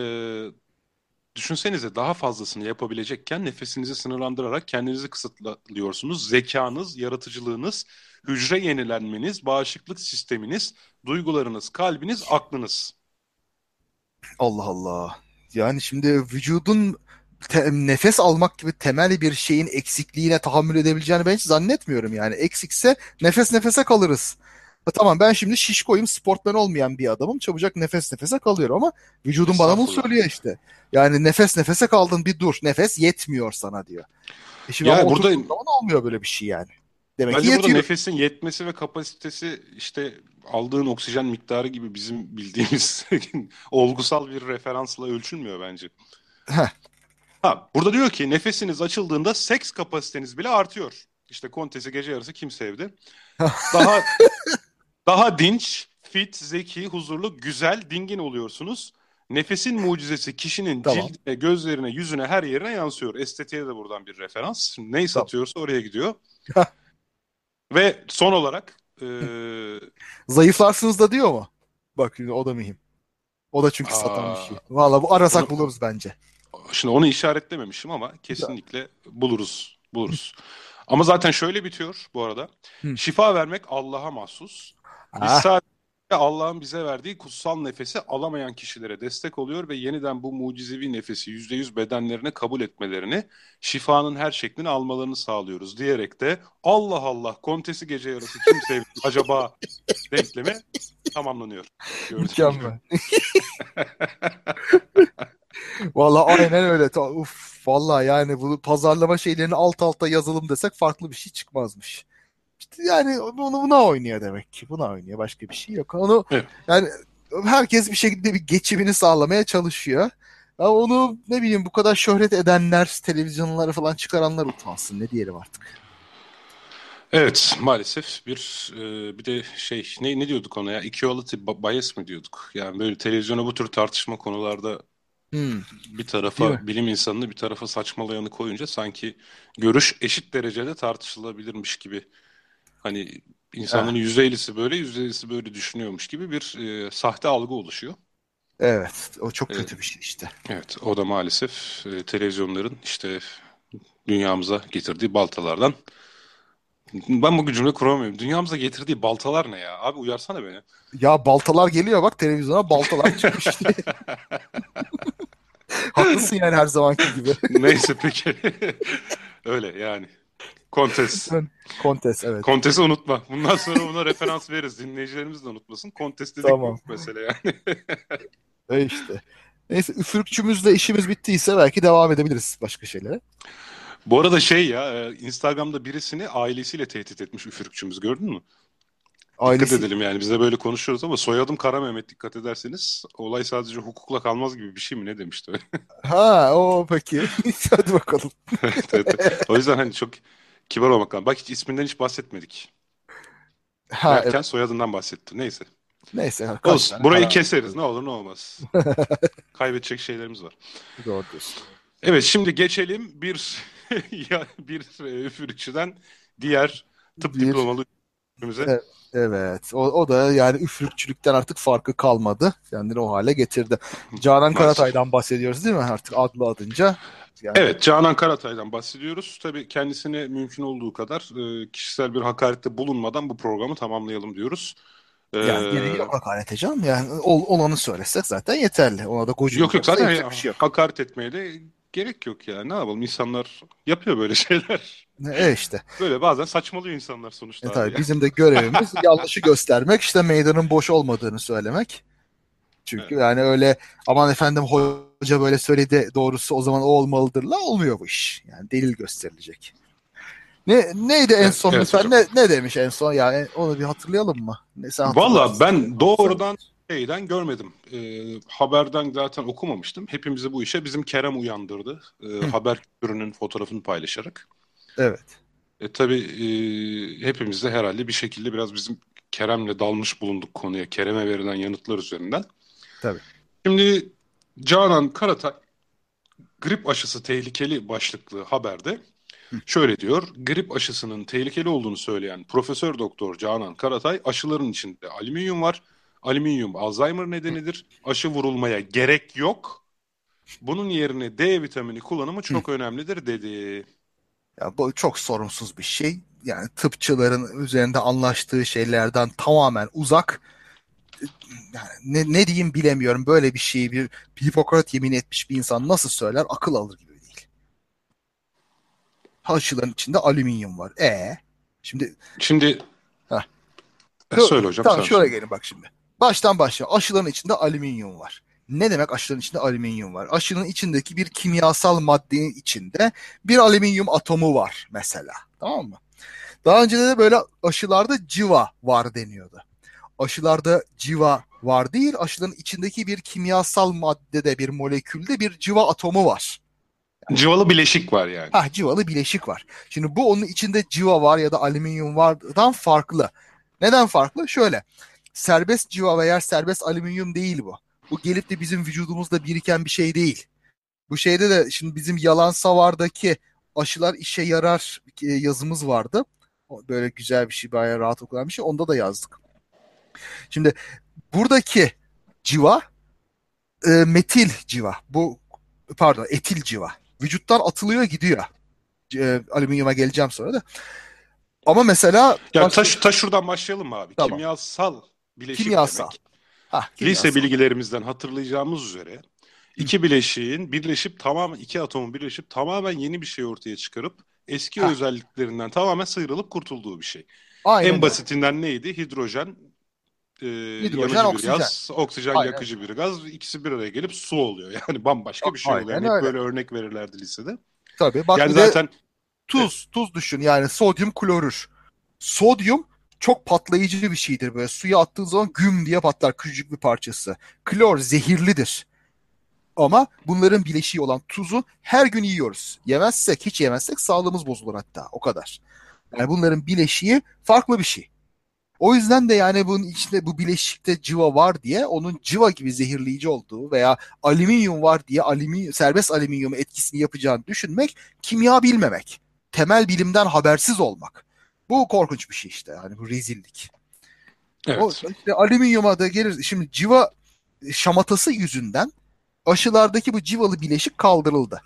düşünsenize daha fazlasını yapabilecekken nefesinizi sınırlandırarak kendinizi kısıtlıyorsunuz. Zekanız, yaratıcılığınız, hücre yenilenmeniz, bağışıklık sisteminiz, duygularınız, kalbiniz, aklınız. Allah Allah. Yani şimdi vücudun te- nefes almak gibi temel bir şeyin eksikliğine tahammül edebileceğini ben hiç zannetmiyorum yani. Eksikse nefes nefese kalırız. Tamam ben şimdi şişkoyum, sportmen olmayan bir adamım. Çabucak nefes nefese kalıyorum ama vücudum bana bunu söylüyor işte. Yani nefes nefese kaldın bir dur. Nefes yetmiyor sana diyor. E şimdi Ya burada- zaman olmuyor böyle bir şey yani. Demek ki Bence burada yetiyor. nefesin yetmesi ve kapasitesi işte aldığın oksijen miktarı gibi bizim bildiğimiz olgusal bir referansla ölçülmüyor bence. Heh. Ha, burada diyor ki nefesiniz açıldığında seks kapasiteniz bile artıyor. İşte Kontesi gece yarısı kim sevdi? Daha daha dinç, fit, zeki, huzurlu, güzel, dingin oluyorsunuz. Nefesin mucizesi kişinin Tamam. cildine, gözlerine, yüzüne, her yerine yansıyor. Estetiğe de buradan bir referans. Neyi Tamam. satıyorsa oraya gidiyor. Ve son olarak e, Zayıflarsınız da diyor mu? Bak şimdi o da mühim. O da çünkü satan bir Aa. şey. Valla bu arasak Bunu- buluruz bence. şimdi onu işaretlememişim ama kesinlikle buluruz. Buluruz. Ama zaten şöyle bitiyor bu arada. Hı. Şifa vermek Allah'a mahsus. Biz Ah, sadece Allah'ın bize verdiği kutsal nefesi alamayan kişilere destek oluyor ve yeniden bu mucizevi nefesi %100 bedenlerine kabul etmelerini, şifanın her şeklini almalarını sağlıyoruz diyerek de Allah Allah kontesi gece yarısı kim sevdi acaba denklemi tamamlanıyor. Gördüğünüz mükemmel. Valla aynen öyle. Uf, valla yani bu pazarlama şeylerini alt alta yazalım desek farklı bir şey çıkmazmış. İşte yani bunu buna oynuyor demek ki. Buna oynuyor. Başka bir şey yok. Onu Evet. yani herkes bir şekilde bir geçimini sağlamaya çalışıyor. Ya onu ne bileyim bu kadar şöhret edenler, televizyonlara falan çıkaranlar utansın. Ne diyelim artık. Evet maalesef bir e, bir de şey ne ne diyorduk ona ya equality ba- bias mı diyorduk? Yani böyle televizyona bu tür tartışma konularda Hmm. bir tarafa bilim insanını bir tarafa saçmalayanı koyunca sanki görüş eşit derecede tartışılabilirmiş gibi hani insanların Ah. yüzde ellisi böyle yüzde ellisi böyle düşünüyormuş gibi bir e, sahte algı oluşuyor. Evet. O çok kötü bir şey işte. Evet o da maalesef e, televizyonların işte dünyamıza getirdiği baltalardan. Ben bu cümle kuramıyorum. Dünyamıza getirdiği baltalar ne ya? Abi uyarsana beni. Ya baltalar geliyor bak televizyona baltalar çıkmış diye. Haklısın yani her zamanki gibi. Neyse peki. Öyle yani. Kontes. Kontes evet. Kontes'i unutma. Bundan sonra buna referans veririz. Dinleyicilerimiz de unutmasın. Kontes dedik Tamam. mesele yani. E işte. Neyse üfürükçümüzle işimiz bittiyse belki devam edebiliriz başka şeylere. Bu arada şey ya e, Instagram'da birisini ailesiyle tehdit etmiş üfürükçümüz gördün mü? Ailesi... Dikkat edelim yani biz de böyle konuşuyoruz ama soyadım Kara Mehmet dikkat ederseniz olay sadece hukukla kalmaz gibi bir şey mi ne demişti ha o peki. Hadi bakalım. evet, evet. O yüzden hani çok kibar olmak lazım. Bak hiç isminden hiç bahsetmedik. Ha, Erken evet. soyadından bahsetti. Neyse. Neyse. Olsun. Burayı keseriz. Ne olur ne olmaz. Kaybedecek şeylerimiz var. Doğru diyorsun. Evet şimdi geçelim bir bir üfürükçüden diğer tıp bir, diplomalı evet, evet. O, o da yani üfürükçülükten artık farkı kalmadı. Kendini o hale getirdi. Canan Karatay'dan bahsediyoruz değil mi artık adlı adınca? Yani... Evet Canan Karatay'dan bahsediyoruz. Tabii kendisine mümkün olduğu kadar e, kişisel bir hakarette bulunmadan bu programı tamamlayalım diyoruz. Yani gereği yok hakaret canım. Yani ol, olanı söylesek zaten yeterli. Ona da gocunacak. Yok yok zaten bir şey yok. hakaret etmeye de gerek yok ya. Ne yapalım insanlar yapıyor böyle şeyler. E işte. Böyle bazen saçmalıyor insanlar sonuçta. E tabii bizim de görevimiz yanlışı göstermek işte meydanın boş olmadığını söylemek. Çünkü evet. yani öyle aman efendim hoca böyle söyledi doğrusu o zaman o olmalıdır la olmuyor bu iş. Yani delil gösterilecek. Ne neydi en son evet, lütfen ne, ne demiş en son yani onu bir hatırlayalım mı? Valla ben doğrudan şeyden görmedim. E, haberden zaten okumamıştım. Hepimizi bu işe bizim Kerem uyandırdı. E, haber kültürünün fotoğrafını paylaşarak. Evet. E, tabii e, hepimiz de herhalde bir şekilde biraz bizim Kerem'le dalmış bulunduk konuya. Kerem'e verilen yanıtlar üzerinden. Tabii. Şimdi Canan Karatay grip aşısı tehlikeli başlıklı haberde Şöyle diyor, grip aşısının tehlikeli olduğunu söyleyen Profesör Doktor Canan Karatay, aşıların içinde alüminyum var. Alüminyum Alzheimer nedenidir. Aşı vurulmaya gerek yok. Bunun yerine D vitamini kullanımı çok önemlidir dedi. Ya bu çok sorunsuz bir şey. Yani tıpçıların üzerinde anlaştığı şeylerden tamamen uzak. Yani ne, ne diyeyim bilemiyorum. Böyle bir şeyi bir Hipokrat yemin etmiş bir insan nasıl söyler? Akıl alır gibi değil. Aşıların içinde alüminyum var. E şimdi şimdi Heh. E, söyle hocam. Tamam şöyle gelin bak şimdi. Baştan başla. Aşıların içinde alüminyum var. Ne demek aşıların içinde alüminyum var? Aşının içindeki bir kimyasal maddenin içinde bir alüminyum atomu var mesela. Tamam mı? Daha önce de böyle aşılarda civa var deniyordu. Aşılarda civa var değil, aşıların içindeki bir kimyasal maddede, bir molekülde bir civa atomu var. Civalı bileşik var yani. Ha, civalı bileşik var. Şimdi bu onun içinde civa var ya da alüminyum vardan farklı. Neden farklı? Şöyle serbest civa veya serbest alüminyum değil bu. Bu gelip de bizim vücudumuzda biriken bir şey değil. Bu şeyde de şimdi bizim yalan savardaki aşılar işe yarar e, yazımız vardı. Böyle güzel bir şey, bayağı rahat okunan bir şey. Onda da yazdık. Şimdi buradaki civa e, metil civa. Bu pardon etil civa. Vücuttan atılıyor gidiyor. E, alüminyuma geleceğim sonra da. Ama mesela ya taş taş şuradan başlayalım abi? Tamam. Kimyasal bileşik kimyasal. demek. Hah, kimyasal. Lise bilgilerimizden hatırlayacağımız üzere iki bileşiğin birleşip tamamen iki atomun birleşip tamamen yeni bir şey ortaya çıkarıp eski Heh. özelliklerinden tamamen sıyrılıp kurtulduğu bir şey. Aynen en basitinden neydi? Hidrojen, e, Hidrojen, yanıcı oksijen. bir gaz, oksijen Aynen. yakıcı bir gaz. İkisi bir araya gelip su oluyor. Yani bambaşka bir şey Aynen oluyor. Yani hep böyle örnek verirlerdi lisede. Tabii. Bak yani zaten tuz, tuz düşün. Yani sodyum klorür. Sodyum çok patlayıcı bir şeydir böyle. Suya attığın zaman güm diye patlar küçücük bir parçası. Klor zehirlidir. Ama bunların bileşiği olan tuzu her gün yiyoruz. Yemezsek, hiç yemezsek sağlığımız bozulur hatta. O kadar. Yani bunların bileşiği farklı bir şey. O yüzden de yani bunun içinde bu bileşikte civa var diye onun civa gibi zehirleyici olduğu veya alüminyum var diye alüminyum, serbest alüminyum etkisini yapacağını düşünmek kimya bilmemek. Temel bilimden habersiz olmak. Bu korkunç bir şey işte. Hani bu rezillik. Evet. O, işte alüminyuma da gelir. Şimdi civa şamatası yüzünden aşılardaki bu civalı bileşik kaldırıldı.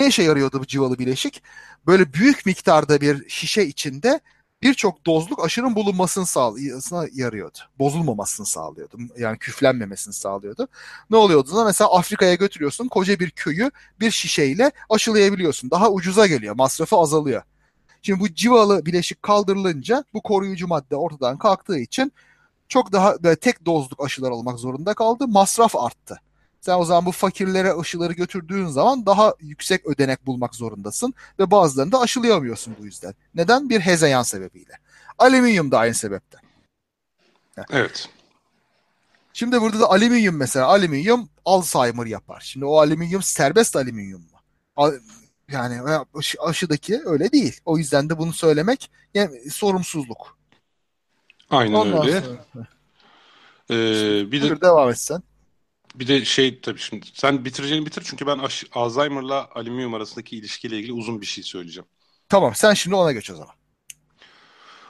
Ne işe yarıyordu bu civalı bileşik? Böyle büyük miktarda bir şişe içinde birçok dozluk aşının bulunmasını sağlayasına yarıyordu. Bozulmamasını sağlıyordu. Yani küflenmemesini sağlıyordu. Ne oluyordu da mesela Afrika'ya götürüyorsun koca bir köyü bir şişeyle aşılayabiliyorsun. Daha ucuza geliyor. Masrafı azalıyor. Şimdi bu civalı bileşik kaldırılınca bu koruyucu madde ortadan kalktığı için çok daha böyle tek dozluk aşılar olmak zorunda kaldı. Masraf arttı. Sen o zaman bu fakirlere aşıları götürdüğün zaman daha yüksek ödenek bulmak zorundasın ve bazılarını da aşılayamıyorsun bu yüzden. Neden? Bir hezeyan sebebiyle. Alüminyum da aynı sebepten. Evet. Şimdi burada da alüminyum mesela. Alüminyum Alzheimer yapar. Şimdi o alüminyum serbest alüminyum mu? Yani aşıdaki öyle değil. O yüzden de bunu söylemek yani sorumsuzluk. Aynen Ondan öyle. Sonra... Ee, bir de devam etsen. Bir de şey tabii şimdi sen bitireceğini bitir çünkü ben Alzheimer'la alüminyum arasındaki ilişkiyle ilgili uzun bir şey söyleyeceğim. Tamam sen şimdi ona geç o zaman.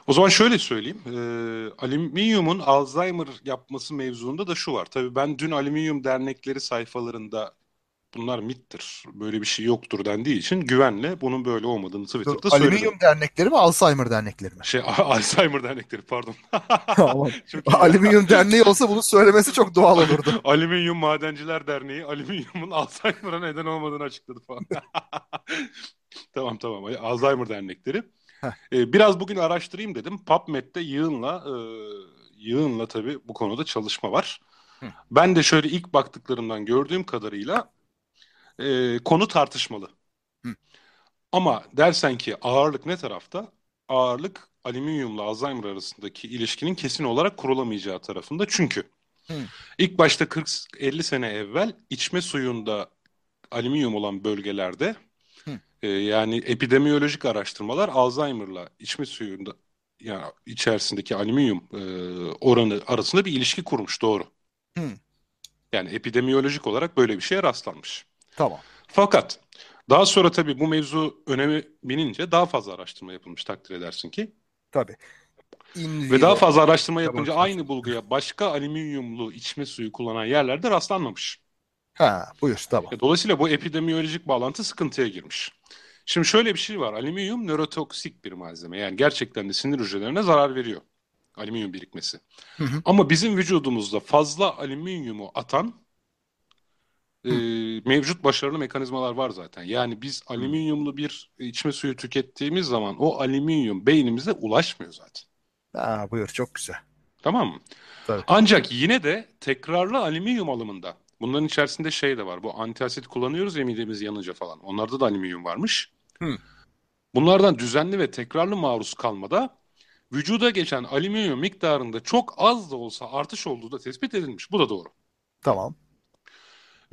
O zaman şöyle söyleyeyim. E, alüminyumun Alzheimer yapması mevzuunda da şu var. Tabii ben dün alüminyum dernekleri sayfalarında bunlar mittir, böyle bir şey yoktur dendiği için güvenle bunun böyle olmadığını Twitter'da Dur, söyledim. Alüminyum dernekleri mi, Alzheimer dernekleri mi? Şey, Alzheimer dernekleri pardon. alüminyum derneği olsa bunu söylemesi çok doğal olurdu. alüminyum Madenciler Derneği alüminyumun Alzheimer'a neden olmadığını açıkladı falan. tamam tamam, Alzheimer dernekleri. Ee, biraz bugün araştırayım dedim. PubMed'de yığınla e, yığınla tabii bu konuda çalışma var. Ben de şöyle ilk baktıklarımdan gördüğüm kadarıyla e, konu tartışmalı. Hı. Ama dersen ki ağırlık ne tarafta? Ağırlık alüminyumla Alzheimer arasındaki ilişkinin kesin olarak kurulamayacağı tarafında. Çünkü Hı. ilk başta 40-50 sene evvel içme suyunda alüminyum olan bölgelerde e, yani epidemiyolojik araştırmalar Alzheimer'la içme suyunda yani içerisindeki alüminyum e, oranı arasında bir ilişki kurmuş doğru. Hı. Yani epidemiyolojik olarak böyle bir şeye rastlanmış. Tamam. Fakat daha sonra tabii bu mevzu önemi binince daha fazla araştırma yapılmış takdir edersin ki. Tabii. In Ve daha fazla araştırma yapınca tamam. aynı bulguya başka alüminyumlu içme suyu kullanan yerlerde rastlanmamış. Ha, buyur tamam. E, dolayısıyla bu epidemiyolojik bağlantı sıkıntıya girmiş. Şimdi şöyle bir şey var. Alüminyum nörotoksik bir malzeme. Yani gerçekten de sinir hücrelerine zarar veriyor. Alüminyum birikmesi. Hı hı. Ama bizim vücudumuzda fazla alüminyumu atan e, mevcut başarılı mekanizmalar var zaten. Yani biz alüminyumlu bir içme suyu tükettiğimiz zaman o alüminyum beynimize ulaşmıyor zaten. Ha, buyur çok güzel. Tamam mı? Tabii. Ancak yine de tekrarlı alüminyum alımında bunların içerisinde şey de var. Bu antiasit kullanıyoruz ya midemiz yanınca falan. Onlarda da alüminyum varmış. Hı. Bunlardan düzenli ve tekrarlı maruz kalmada vücuda geçen alüminyum miktarında çok az da olsa artış olduğu da tespit edilmiş. Bu da doğru. Tamam.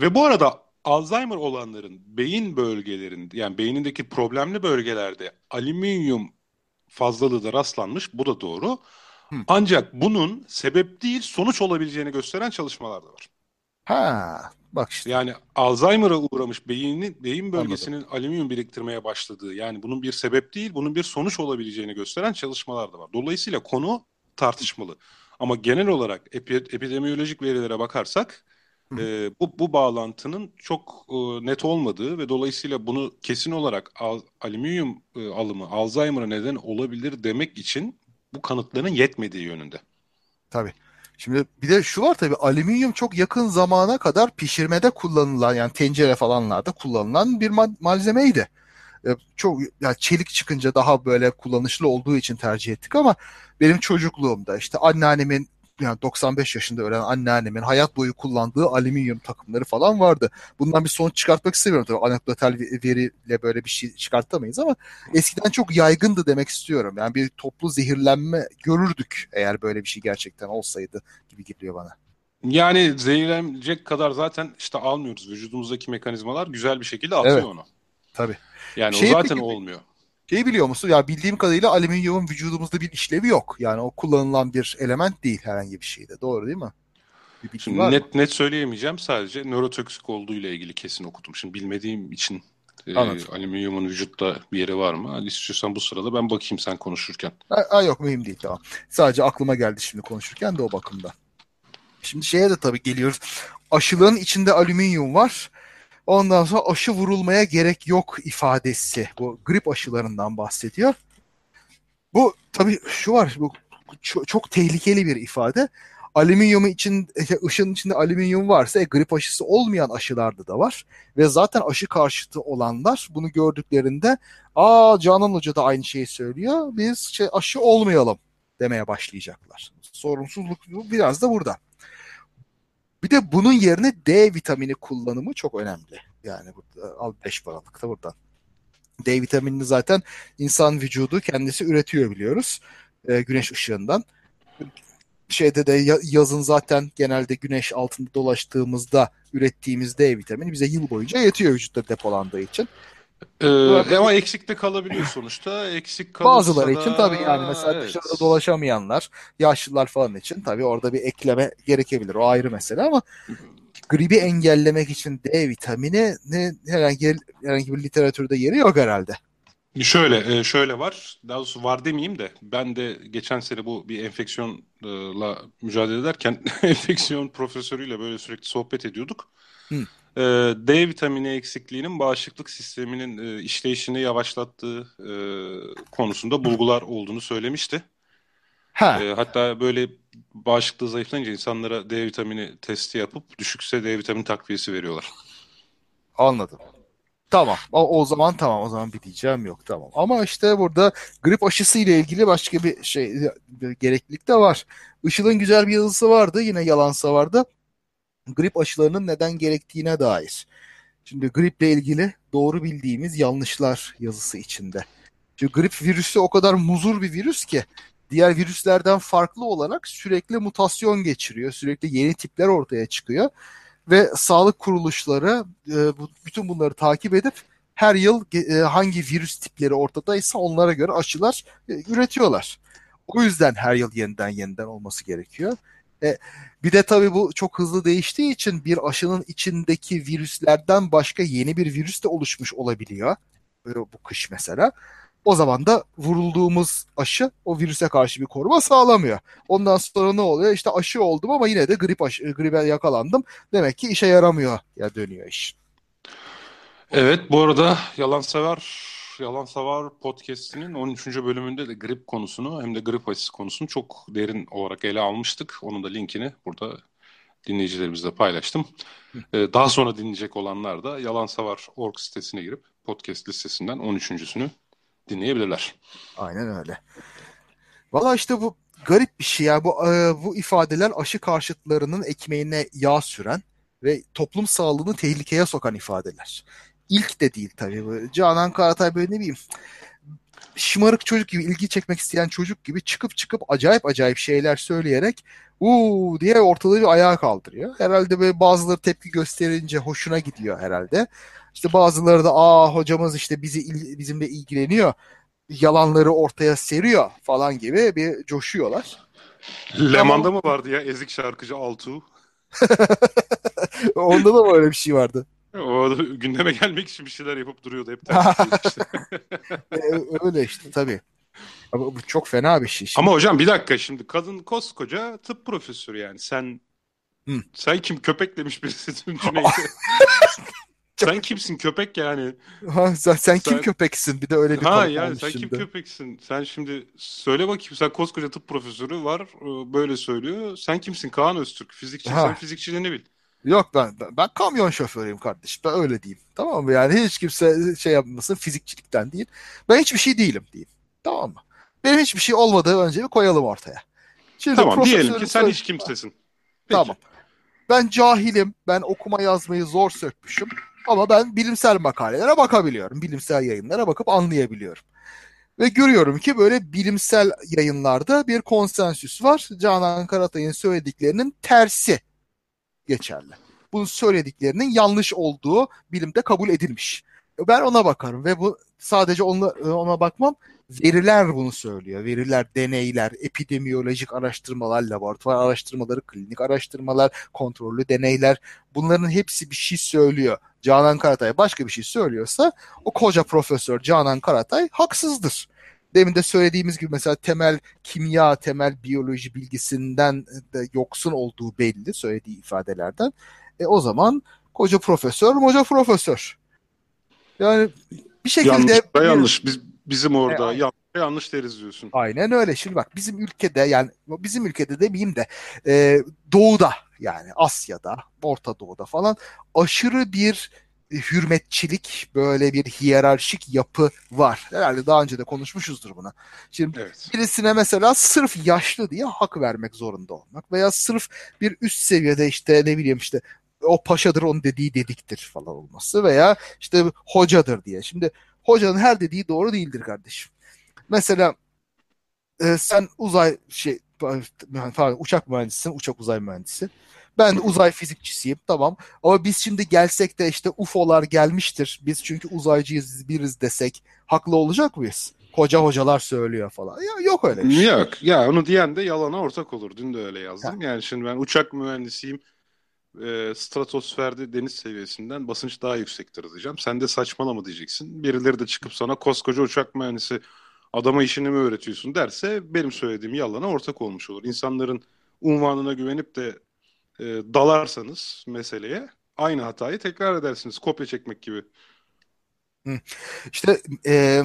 Ve bu arada Alzheimer olanların beyin bölgelerinde yani beynindeki problemli bölgelerde alüminyum fazlalığı da rastlanmış. Bu da doğru. Hı. Ancak bunun sebep değil sonuç olabileceğini gösteren çalışmalar da var. Ha, bak işte. Yani Alzheimer'a uğramış beynin beyin bölgesinin Anladım. alüminyum biriktirmeye başladığı yani bunun bir sebep değil bunun bir sonuç olabileceğini gösteren çalışmalar da var. Dolayısıyla konu tartışmalı. Ama genel olarak epi, epidemiyolojik verilere bakarsak e, bu, bu bağlantının çok e, net olmadığı ve dolayısıyla bunu kesin olarak al, alüminyum e, alımı Alzheimer'a neden olabilir demek için bu kanıtların yetmediği yönünde. Tabii. Şimdi bir de şu var tabii alüminyum çok yakın zamana kadar pişirmede kullanılan yani tencere falanlarda kullanılan bir malzemeydi. Çok yani çelik çıkınca daha böyle kullanışlı olduğu için tercih ettik ama benim çocukluğumda işte anneannemin yani 95 yaşında ölen anneannemin hayat boyu kullandığı alüminyum takımları falan vardı. Bundan bir sonuç çıkartmak istemiyorum tabii. Anekdotal veriyle böyle bir şey çıkartamayız ama eskiden çok yaygındı demek istiyorum. Yani bir toplu zehirlenme görürdük eğer böyle bir şey gerçekten olsaydı gibi geliyor bana. Yani zehirlenecek kadar zaten işte almıyoruz. Vücudumuzdaki mekanizmalar güzel bir şekilde atıyor evet. onu. Tabii. Yani şey o zaten peki, olmuyor. Şey biliyor musun? Ya bildiğim kadarıyla alüminyumun vücudumuzda bir işlevi yok. Yani o kullanılan bir element değil herhangi bir şeyde. Doğru değil mi? Şimdi net net söyleyemeyeceğim. Sadece nörotoksik olduğu ile ilgili kesin okudum. Şimdi bilmediğim için e, alüminyumun vücutta bir yeri var mı? Hadi istiyorsan bu sırada ben bakayım sen konuşurken. Ha, yok mühim değil tamam. Sadece aklıma geldi şimdi konuşurken de o bakımda. Şimdi şeye de tabii geliyoruz. Aşılığın içinde alüminyum var. Ondan sonra aşı vurulmaya gerek yok ifadesi. Bu grip aşılarından bahsediyor. Bu tabii şu var. Bu çok, çok tehlikeli bir ifade. Alüminyumu için ışın içinde alüminyum varsa e, grip aşısı olmayan aşılarda da var. Ve zaten aşı karşıtı olanlar bunu gördüklerinde aa Canan Hoca da aynı şeyi söylüyor. Biz şey, aşı olmayalım demeye başlayacaklar. Sorumsuzluk biraz da burada. Bir de bunun yerine D vitamini kullanımı çok önemli. Yani burada, al 5 paralıkta buradan. D vitaminini zaten insan vücudu kendisi üretiyor biliyoruz. E, güneş ışığından. şeyde de yazın zaten genelde güneş altında dolaştığımızda ürettiğimiz D vitamini bize yıl boyunca yetiyor vücutta depolandığı için. Ee, ama eksikte kalabiliyor sonuçta. Eksik kalırsa Bazıları da... için tabii yani mesela evet. dışarıda dolaşamayanlar, yaşlılar falan için tabii orada bir ekleme gerekebilir. O ayrı mesele ama gribi engellemek için D vitamini ne herhangi, herhangi bir literatürde yeri yok herhalde. Şöyle, e, şöyle var. Daha doğrusu var demeyeyim de ben de geçen sene bu bir enfeksiyonla mücadele ederken enfeksiyon profesörüyle böyle sürekli sohbet ediyorduk. Hı. E, D vitamini eksikliğinin bağışıklık sisteminin e, işleyişini yavaşlattığı konusunda bulgular olduğunu söylemişti. Ha. Hatta böyle bağışıklığı zayıflayınca insanlara D vitamini testi yapıp düşükse D vitamini takviyesi veriyorlar. Anladım. Tamam. O, o zaman tamam. O zaman bir diyeceğim yok. Tamam. Ama işte burada grip aşısı ile ilgili başka bir şey bir gereklilik de var. Işıl'ın güzel bir yazısı vardı. Yine yalansa vardı. Grip aşılarının neden gerektiğine dair. Şimdi griple ilgili doğru bildiğimiz yanlışlar yazısı içinde. Çünkü grip virüsü o kadar muzur bir virüs ki diğer virüslerden farklı olarak sürekli mutasyon geçiriyor. Sürekli yeni tipler ortaya çıkıyor ve sağlık kuruluşları e, bütün bunları takip edip her yıl e, hangi virüs tipleri ortadaysa onlara göre aşılar e, üretiyorlar. O yüzden her yıl yeniden yeniden olması gerekiyor. E, bir de tabii bu çok hızlı değiştiği için bir aşının içindeki virüslerden başka yeni bir virüs de oluşmuş olabiliyor. E, bu kış mesela. O zaman da vurulduğumuz aşı o virüse karşı bir koruma sağlamıyor. Ondan sonra ne oluyor? İşte aşı oldum ama yine de grip aşı, gribe yakalandım. Demek ki işe yaramıyor ya dönüyor iş. Evet bu arada Yalan Sever Yalan Savar podcast'inin 13. bölümünde de grip konusunu hem de grip aşısı konusunu çok derin olarak ele almıştık. Onun da linkini burada dinleyicilerimizle paylaştım. Ee, daha sonra dinleyecek olanlar da Yalan Savar org sitesine girip podcast listesinden 13.sünü dinleyebilirler. Aynen öyle. Valla işte bu garip bir şey ya. Bu, e, bu ifadeler aşı karşıtlarının ekmeğine yağ süren ve toplum sağlığını tehlikeye sokan ifadeler. İlk de değil tabii. Böyle. Canan Karatay böyle ne bileyim şımarık çocuk gibi ilgi çekmek isteyen çocuk gibi çıkıp çıkıp acayip acayip şeyler söyleyerek uuu diye ortalığı bir ayağa kaldırıyor. Herhalde böyle bazıları tepki gösterince hoşuna gidiyor herhalde. İşte bazıları da aa hocamız işte bizi bizimle ilgileniyor. Yalanları ortaya seriyor falan gibi bir coşuyorlar. Leman'da mı vardı ya ezik şarkıcı Altuğ? Onda da böyle bir şey vardı. O gündeme gelmek için bir şeyler yapıp duruyordu hep. işte. E, öyle işte tabii. Ama bu çok fena bir şey. Şimdi. Ama hocam bir dakika şimdi kadın koskoca tıp profesörü yani sen Hı. sen kim köpek demiş birisi cümleyi. sen kimsin köpek yani? Ha, sen, sen kim köpeksin? Bir de öyle bir Ha yani sen şimdi. kim köpeksin? Sen şimdi söyle bakayım sen koskoca tıp profesörü var böyle söylüyor. Sen kimsin Kaan Öztürk? Fizikçi ha. sen fizikçiliğini bil. Yok ben, ben, ben kamyon şoförüyüm kardeşim. Ben öyle diyeyim. Tamam mı? Yani hiç kimse şey yapmasın fizikçilikten değil. Ben hiçbir şey değilim diyeyim. Tamam mı? Benim hiçbir şey olmadığı önce bir koyalım ortaya. Şimdi tamam diyelim ki sen hiç kimsesin. Peki. Tamam. Ben cahilim. Ben okuma yazmayı zor sökmüşüm. Ama ben bilimsel makalelere bakabiliyorum. Bilimsel yayınlara bakıp anlayabiliyorum. Ve görüyorum ki böyle bilimsel yayınlarda bir konsensüs var. Canan Karatay'ın söylediklerinin tersi geçerli. Bunun söylediklerinin yanlış olduğu bilimde kabul edilmiş. Ben ona bakarım ve bu sadece ona, ona bakmam. Veriler bunu söylüyor. Veriler, deneyler, epidemiyolojik araştırmalar, laboratuvar araştırmaları, klinik araştırmalar, kontrollü deneyler bunların hepsi bir şey söylüyor. Canan Karatay başka bir şey söylüyorsa o koca profesör Canan Karatay haksızdır. Demin de söylediğimiz gibi mesela temel kimya, temel biyoloji bilgisinden de yoksun olduğu belli söylediği ifadelerden. E o zaman koca profesör, moca profesör. Yani bir şekilde... Yanlış da yanlış. Biz, bizim orada e, yanlış, yanlış deriz diyorsun. Aynen öyle. Şimdi bak bizim ülkede yani bizim ülkede demeyeyim de e, doğuda yani Asya'da, Orta Doğu'da falan aşırı bir hürmetçilik böyle bir hiyerarşik yapı var. Herhalde daha önce de konuşmuşuzdur buna. Şimdi evet. birisine mesela sırf yaşlı diye hak vermek zorunda olmak veya sırf bir üst seviyede işte ne bileyim işte o paşadır onun dediği dediktir falan olması veya işte hocadır diye. Şimdi hocanın her dediği doğru değildir kardeşim. Mesela e, sen uzay şey pardon, uçak mühendisisin, uçak uzay mühendisi. Ben uzay fizikçisiyim tamam. Ama biz şimdi gelsek de işte UFO'lar gelmiştir. Biz çünkü uzaycıyız biriz desek haklı olacak mıyız? Koca hocalar söylüyor falan. Ya yok öyle bir şey. Yok. Ya onu diyen de yalana ortak olur. Dün de öyle yazdım. Ha. Yani şimdi ben uçak mühendisiyim. E, stratosferde deniz seviyesinden basınç daha yüksektir diyeceğim. Sen de saçmalama diyeceksin. Birileri de çıkıp sana koskoca uçak mühendisi adama işini mi öğretiyorsun derse benim söylediğim yalana ortak olmuş olur. İnsanların unvanına güvenip de e, dalarsanız meseleye aynı hatayı tekrar edersiniz. Kopya çekmek gibi. İşte e,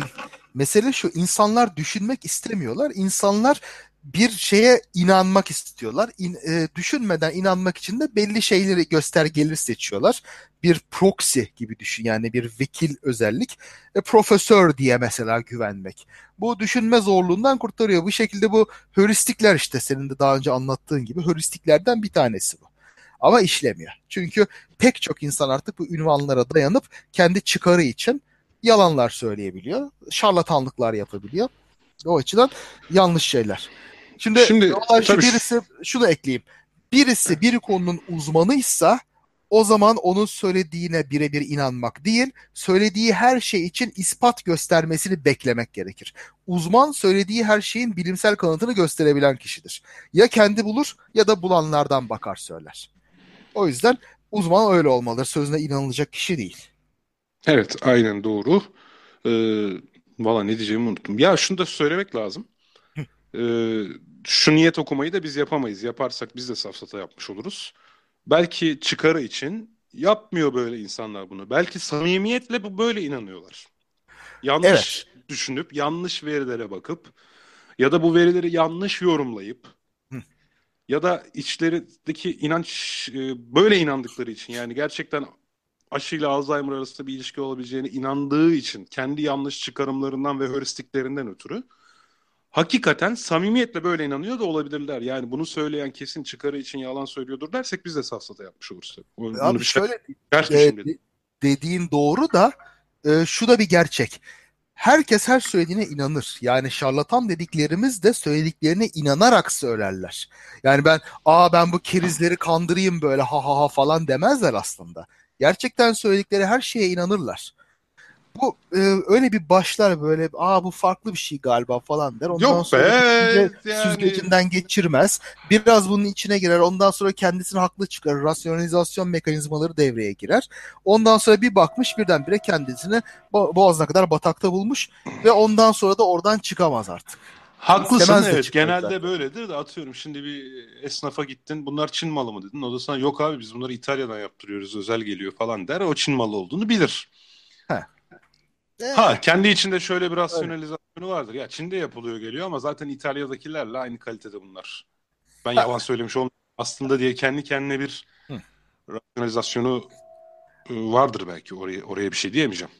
mesele şu insanlar düşünmek istemiyorlar. İnsanlar bir şeye inanmak istiyorlar. İn, e, düşünmeden inanmak için de belli şeyleri göstergeleri seçiyorlar. Bir proxy gibi düşün yani bir vekil özellik. E, profesör diye mesela güvenmek. Bu düşünme zorluğundan kurtarıyor. Bu şekilde bu heuristikler işte senin de daha önce anlattığın gibi heuristiklerden bir tanesi bu. Ama işlemiyor. Çünkü pek çok insan artık bu ünvanlara dayanıp kendi çıkarı için yalanlar söyleyebiliyor. Şarlatanlıklar yapabiliyor. O açıdan yanlış şeyler. Şimdi, Şimdi şu birisi şunu ekleyeyim. Birisi bir konunun uzmanıysa o zaman onun söylediğine birebir inanmak değil, söylediği her şey için ispat göstermesini beklemek gerekir. Uzman söylediği her şeyin bilimsel kanıtını gösterebilen kişidir. Ya kendi bulur ya da bulanlardan bakar söyler. O yüzden uzman öyle olmalıdır. Sözüne inanılacak kişi değil. Evet, aynen doğru. Ee, Valla ne diyeceğimi unuttum. Ya şunu da söylemek lazım. Ee, şu niyet okumayı da biz yapamayız. Yaparsak biz de safsata yapmış oluruz. Belki çıkarı için yapmıyor böyle insanlar bunu. Belki samimiyetle bu böyle inanıyorlar. Yanlış evet. düşünüp, yanlış verilere bakıp ya da bu verileri yanlış yorumlayıp ya da içlerindeki inanç e, böyle inandıkları için yani gerçekten aşıyla Alzheimer arasında bir ilişki olabileceğine inandığı için kendi yanlış çıkarımlarından ve heuristikleриnden ötürü hakikaten samimiyetle böyle inanıyor da olabilirler. Yani bunu söyleyen kesin çıkarı için yalan söylüyordur dersek biz de safsata yapmış oluruz. Bunu Abi bir şey, şöyle e, dediğin doğru da e, şu da bir gerçek. Herkes her söylediğine inanır. Yani şarlatan dediklerimiz de söylediklerine inanarak söylerler. Yani ben aa ben bu kerizleri kandırayım böyle ha ha ha falan demezler aslında. Gerçekten söyledikleri her şeye inanırlar bu e, öyle bir başlar böyle aa bu farklı bir şey galiba falan der. Ondan Yok sonra be, yani... süzgecinden geçirmez. Biraz bunun içine girer. Ondan sonra kendisini haklı çıkarır. Rasyonalizasyon mekanizmaları devreye girer. Ondan sonra bir bakmış birdenbire kendisini boğazına kadar batakta bulmuş ve ondan sonra da oradan çıkamaz artık. Haklısın evet. Genelde zaten. böyledir de atıyorum şimdi bir esnafa gittin bunlar Çin malı mı dedin. O da sana yok abi biz bunları İtalya'dan yaptırıyoruz özel geliyor falan der. O Çin malı olduğunu bilir. Heh. Ha kendi içinde şöyle bir rasyonalizasyonu vardır. Ya Çin'de yapılıyor geliyor ama zaten İtalya'dakilerle aynı kalitede bunlar. Ben yalan söylemiş olmam. Aslında diye kendi kendine bir Hı. rasyonalizasyonu e, vardır belki. Oraya oraya bir şey diyemeyeceğim.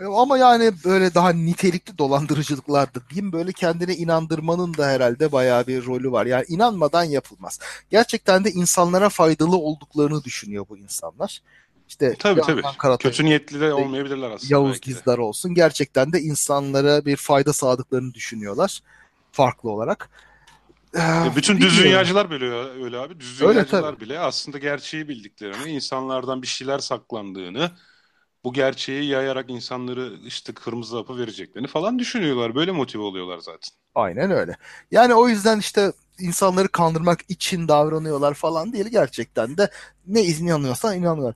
E, ama yani böyle daha nitelikli dolandırıcılıklardı diyeyim böyle kendine inandırmanın da herhalde bayağı bir rolü var. Yani inanmadan yapılmaz. Gerçekten de insanlara faydalı olduklarını düşünüyor bu insanlar. İşte tabii tabii. Karatay, Kötü niyetli de olmayabilirler aslında. Yavuz Gizdar olsun. Gerçekten de insanlara bir fayda sağladıklarını düşünüyorlar. Farklı olarak. Ee, bütün düz dünyacılar bile öyle abi. Düz dünyacılar bile aslında gerçeği bildiklerini, insanlardan bir şeyler saklandığını, bu gerçeği yayarak insanları işte kırmızı hapı vereceklerini falan düşünüyorlar. Böyle motive oluyorlar zaten. Aynen öyle. Yani o yüzden işte insanları kandırmak için davranıyorlar falan değil. Gerçekten de ne inanıyorsan inanıyorlar.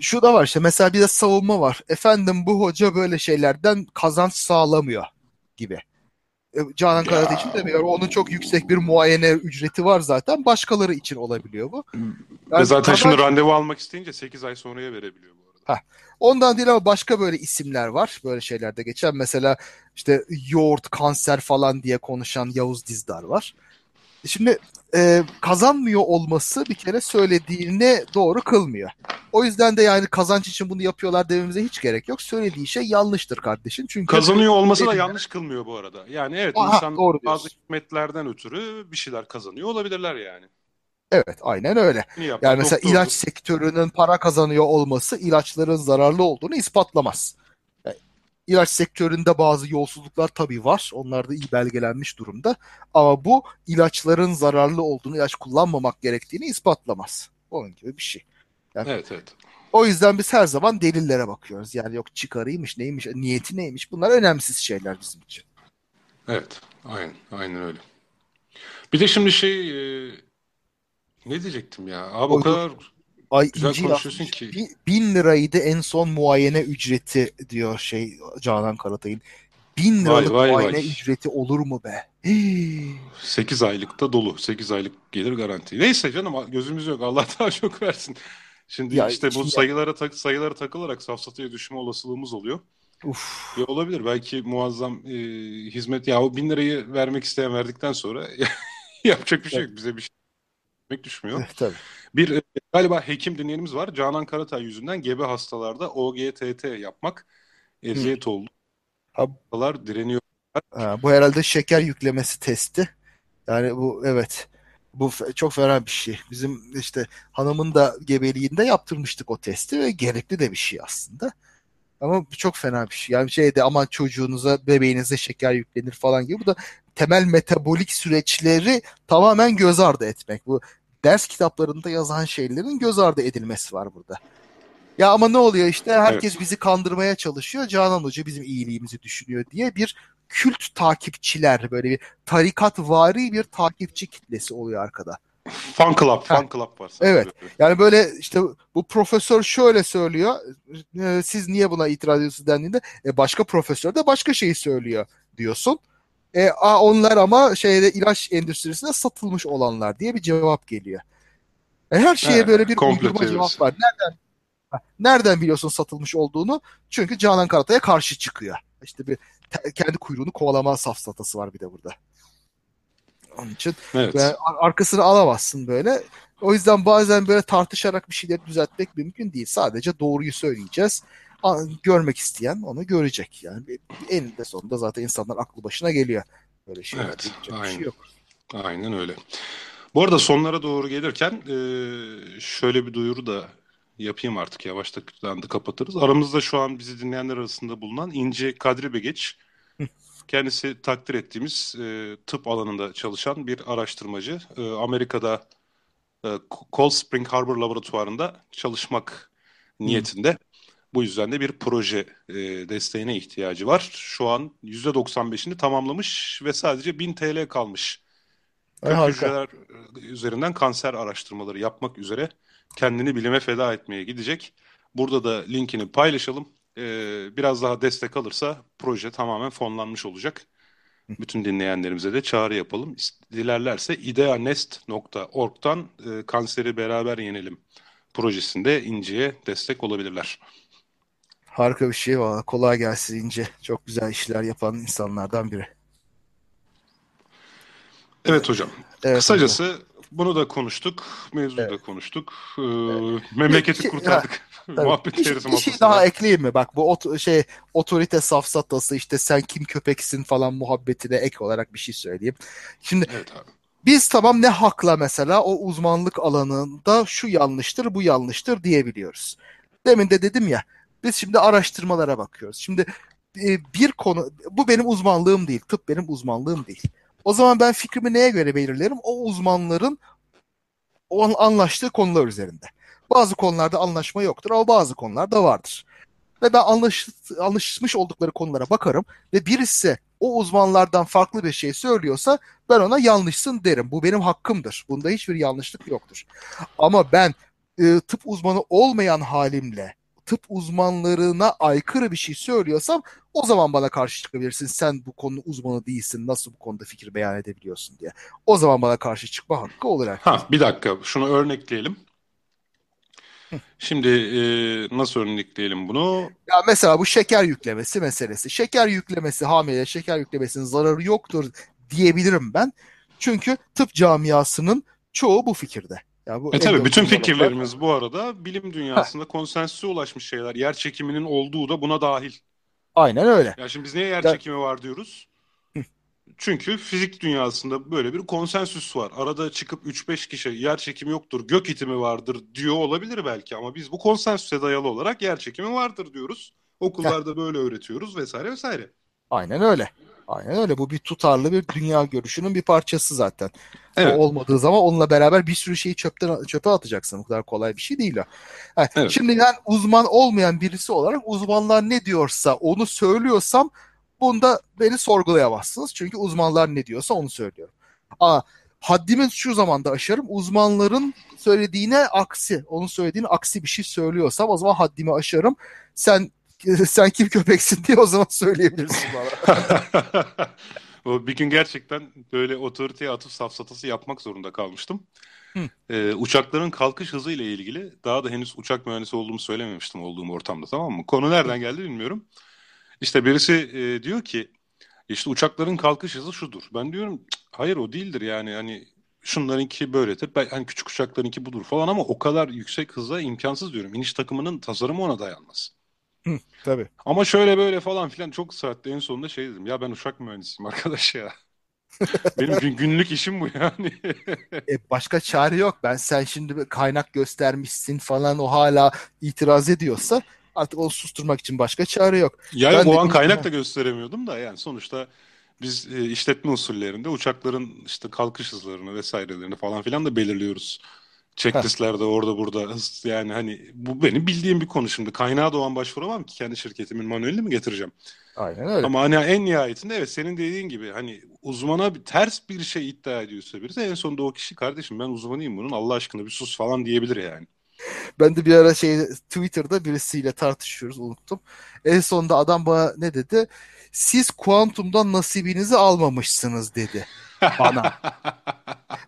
Şu da var işte mesela bir de savunma var. Efendim bu hoca böyle şeylerden kazanç sağlamıyor gibi. E, Canan Karat için de onun çok yüksek bir muayene ücreti var zaten. Başkaları için olabiliyor bu. Yani Ve zaten kazanç... şimdi randevu almak isteyince 8 ay sonraya verebiliyor bu arada. Heh. Ondan değil ama başka böyle isimler var. Böyle şeylerde geçen mesela işte yoğurt, kanser falan diye konuşan Yavuz Dizdar var. Şimdi e, kazanmıyor olması bir kere söylediğini doğru kılmıyor. O yüzden de yani kazanç için bunu yapıyorlar dememize hiç gerek yok. Söylediği şey yanlıştır kardeşim. Çünkü kazanıyor olması da yanlış kılmıyor bu arada. Yani evet Aha, insan bazı hikmetlerden ötürü bir şeyler kazanıyor olabilirler yani. Evet aynen öyle. yani mesela doktordur. ilaç sektörünün para kazanıyor olması ilaçların zararlı olduğunu ispatlamaz. İlaç sektöründe bazı yolsuzluklar tabii var. Onlar da iyi belgelenmiş durumda. Ama bu ilaçların zararlı olduğunu, ilaç kullanmamak gerektiğini ispatlamaz. Onun gibi bir şey. Yani, evet evet. O yüzden biz her zaman delillere bakıyoruz. Yani yok çıkarıymış, neymiş, niyeti neymiş. Bunlar önemsiz şeyler bizim için. Evet, aynen, aynen öyle. Bir de şimdi şey e, ne diyecektim ya? Abi o, o kadar Ay güzel İnci konuşuyorsun ki. Bin liraydı en son muayene ücreti diyor şey Canan Karatay'ın. Bin liralık vay, vay, muayene vay. ücreti olur mu be? 8 aylıkta dolu. 8 aylık gelir garanti. Neyse canım gözümüz yok. Allah daha çok versin. Şimdi ya, işte bu sayılara tak sayılara takılarak safsataya düşme olasılığımız oluyor. Uf. Ya olabilir. Belki muazzam e, hizmet. Ya o bin lirayı vermek isteyen verdikten sonra yapacak bir şey yok. Bize bir şey düşmüyor. Evet, tabii. Bir e, galiba hekim dinleyenimiz var. Canan Karatay yüzünden gebe hastalarda OGTT yapmak eziyet oldu. Hastalar direniyor. Ha, bu herhalde şeker yüklemesi testi. Yani bu evet. Bu çok fena bir şey. Bizim işte hanımın da gebeliğinde yaptırmıştık o testi ve gerekli de bir şey aslında. Ama bu çok fena bir şey. Yani şeyde aman çocuğunuza, bebeğinize şeker yüklenir falan gibi. Bu da temel metabolik süreçleri tamamen göz ardı etmek. Bu ders kitaplarında yazan şeylerin göz ardı edilmesi var burada. Ya ama ne oluyor işte herkes evet. bizi kandırmaya çalışıyor. Canan Hoca bizim iyiliğimizi düşünüyor diye bir kült takipçiler böyle bir tarikat vari bir takipçi kitlesi oluyor arkada. Fan club, fan club var. Evet. Yani böyle işte bu profesör şöyle söylüyor. E, siz niye buna itiraz ediyorsunuz dendiğinde e, başka profesör de başka şeyi söylüyor diyorsun. E, a, onlar ama şeyde ilaç endüstrisinde satılmış olanlar diye bir cevap geliyor. E, her şeye evet, böyle bir uydurma cevap var. Nereden nereden biliyorsun satılmış olduğunu? Çünkü Canan Karatay'a karşı çıkıyor. İşte bir kendi kuyruğunu kovalama safsatası var bir de burada. Onun için evet. yani arkasını alamazsın böyle. O yüzden bazen böyle tartışarak bir şeyleri düzeltmek mümkün değil. Sadece doğruyu söyleyeceğiz. Görmek isteyen onu görecek. Yani eninde sonunda zaten insanlar aklı başına geliyor. Böyle şeyler evet, aynen. şey yok. Aynen öyle. Bu arada sonlara doğru gelirken şöyle bir duyuru da yapayım artık yavaştan da kapatırız. Aramızda şu an bizi dinleyenler arasında bulunan İnce Kadri Begeç. Kendisi takdir ettiğimiz e, tıp alanında çalışan bir araştırmacı. E, Amerika'da e, Cold Spring Harbor Laboratuvarı'nda çalışmak niyetinde. Bu yüzden de bir proje e, desteğine ihtiyacı var. Şu an %95'ini tamamlamış ve sadece 1000 TL kalmış. Kök hücreler üzerinden kanser araştırmaları yapmak üzere kendini bilime feda etmeye gidecek. Burada da linkini paylaşalım. Ee, biraz daha destek alırsa proje tamamen fonlanmış olacak. Bütün dinleyenlerimize de çağrı yapalım. Dilerlerse ideanest.org'dan e, kanseri beraber yenelim projesinde İnci'ye destek olabilirler. Harika bir şey valla. Kolay gelsin İnce. Çok güzel işler yapan insanlardan biri. Evet hocam. Evet, Kısacası hocam. bunu da konuştuk. Mevzuyu evet. da konuştuk. Ee, evet. Memleketi şey, kurtardık. Muhabbet bir, bir şey daha ekleyeyim mi? Bak bu ot şey otorite safsatası işte sen kim köpeksin falan muhabbetine ek olarak bir şey söyleyeyim. Şimdi evet abi. Biz tamam ne hakla mesela o uzmanlık alanında şu yanlıştır bu yanlıştır diyebiliyoruz. Demin de dedim ya biz şimdi araştırmalara bakıyoruz. Şimdi e, bir konu bu benim uzmanlığım değil. Tıp benim uzmanlığım değil. O zaman ben fikrimi neye göre belirlerim? O uzmanların o anlaştığı konular üzerinde. Bazı konularda anlaşma yoktur ama bazı konularda vardır. Ve ben anlaş, anlaşmış oldukları konulara bakarım ve birisi o uzmanlardan farklı bir şey söylüyorsa ben ona yanlışsın derim. Bu benim hakkımdır. Bunda hiçbir yanlışlık yoktur. Ama ben e, tıp uzmanı olmayan halimle tıp uzmanlarına aykırı bir şey söylüyorsam o zaman bana karşı çıkabilirsin. Sen bu konu uzmanı değilsin. Nasıl bu konuda fikir beyan edebiliyorsun diye. O zaman bana karşı çıkma hakkı olur herkes. Ha, bir dakika şunu örnekleyelim. Şimdi e, nasıl örnekleyelim bunu? Ya mesela bu şeker yüklemesi meselesi. Şeker yüklemesi hamile şeker yüklemesinin zararı yoktur diyebilirim ben. Çünkü tıp camiasının çoğu bu fikirde. Ya bu e tabii bütün fikirlerimiz bu arada bilim dünyasında Heh. konsensüse ulaşmış şeyler. Yer çekiminin olduğu da buna dahil. Aynen öyle. Ya şimdi biz niye yer ya... çekimi var diyoruz? Çünkü fizik dünyasında böyle bir konsensüs var. Arada çıkıp 3-5 kişi yer çekimi yoktur, gök itimi vardır diyor olabilir belki ama biz bu konsensüse dayalı olarak yer çekimi vardır diyoruz. Okullarda böyle öğretiyoruz vesaire vesaire. Aynen öyle. Aynen öyle. Bu bir tutarlı bir dünya görüşünün bir parçası zaten. Evet. O olmadığı zaman onunla beraber bir sürü şeyi çöpten çöpe atacaksın. Bu kadar kolay bir şey değil. Ha, Evet. Şimdi ben uzman olmayan birisi olarak uzmanlar ne diyorsa onu söylüyorsam bunda beni sorgulayamazsınız. Çünkü uzmanlar ne diyorsa onu söylüyorum. Aa, haddimi şu zamanda aşarım. Uzmanların söylediğine aksi, onun söylediğine aksi bir şey söylüyorsam o zaman haddimi aşarım. Sen sen kim köpeksin diye o zaman söyleyebilirsin bana. O bir gün gerçekten böyle otoriteye atıf safsatası yapmak zorunda kalmıştım. Hı. Ee, uçakların kalkış hızı ile ilgili daha da henüz uçak mühendisi olduğumu söylememiştim olduğum ortamda tamam mı? Konu nereden geldi bilmiyorum. İşte birisi e, diyor ki işte uçakların kalkış hızı şudur. Ben diyorum "Cık, hayır o değildir yani hani şunlarınki böyledir. Ben, hani küçük uçaklarınki budur falan ama o kadar yüksek hıza imkansız diyorum. İniş takımının tasarımı ona dayanmaz. Tabii. Ama şöyle böyle falan filan çok saatte en sonunda şey dedim. Ya ben uçak mühendisiyim arkadaş ya. Benim gün- günlük işim bu yani. E, başka çare yok. Ben sen şimdi kaynak göstermişsin falan o hala itiraz ediyorsa artık onu susturmak için başka çare yok. Yani Ben o an kaynak da gösteremiyordum da yani sonuçta biz e, işletme usullerinde uçakların işte kalkış hızlarını vesairelerini falan filan da belirliyoruz. Checklistlerde orada burada yani hani bu benim bildiğim bir konu şimdi. Kaynağa doğan başvuramam ki kendi şirketimin manuelini mi getireceğim? Aynen öyle. Ama hani en nihayetinde evet senin dediğin gibi hani uzmana bir, ters bir şey iddia ediyorsa birisi en sonunda o kişi kardeşim ben uzmanıyım bunun Allah aşkına bir sus falan diyebilir yani. Ben de bir ara şey Twitter'da birisiyle tartışıyoruz unuttum. En sonunda adam bana ne dedi? Siz kuantumdan nasibinizi almamışsınız dedi bana.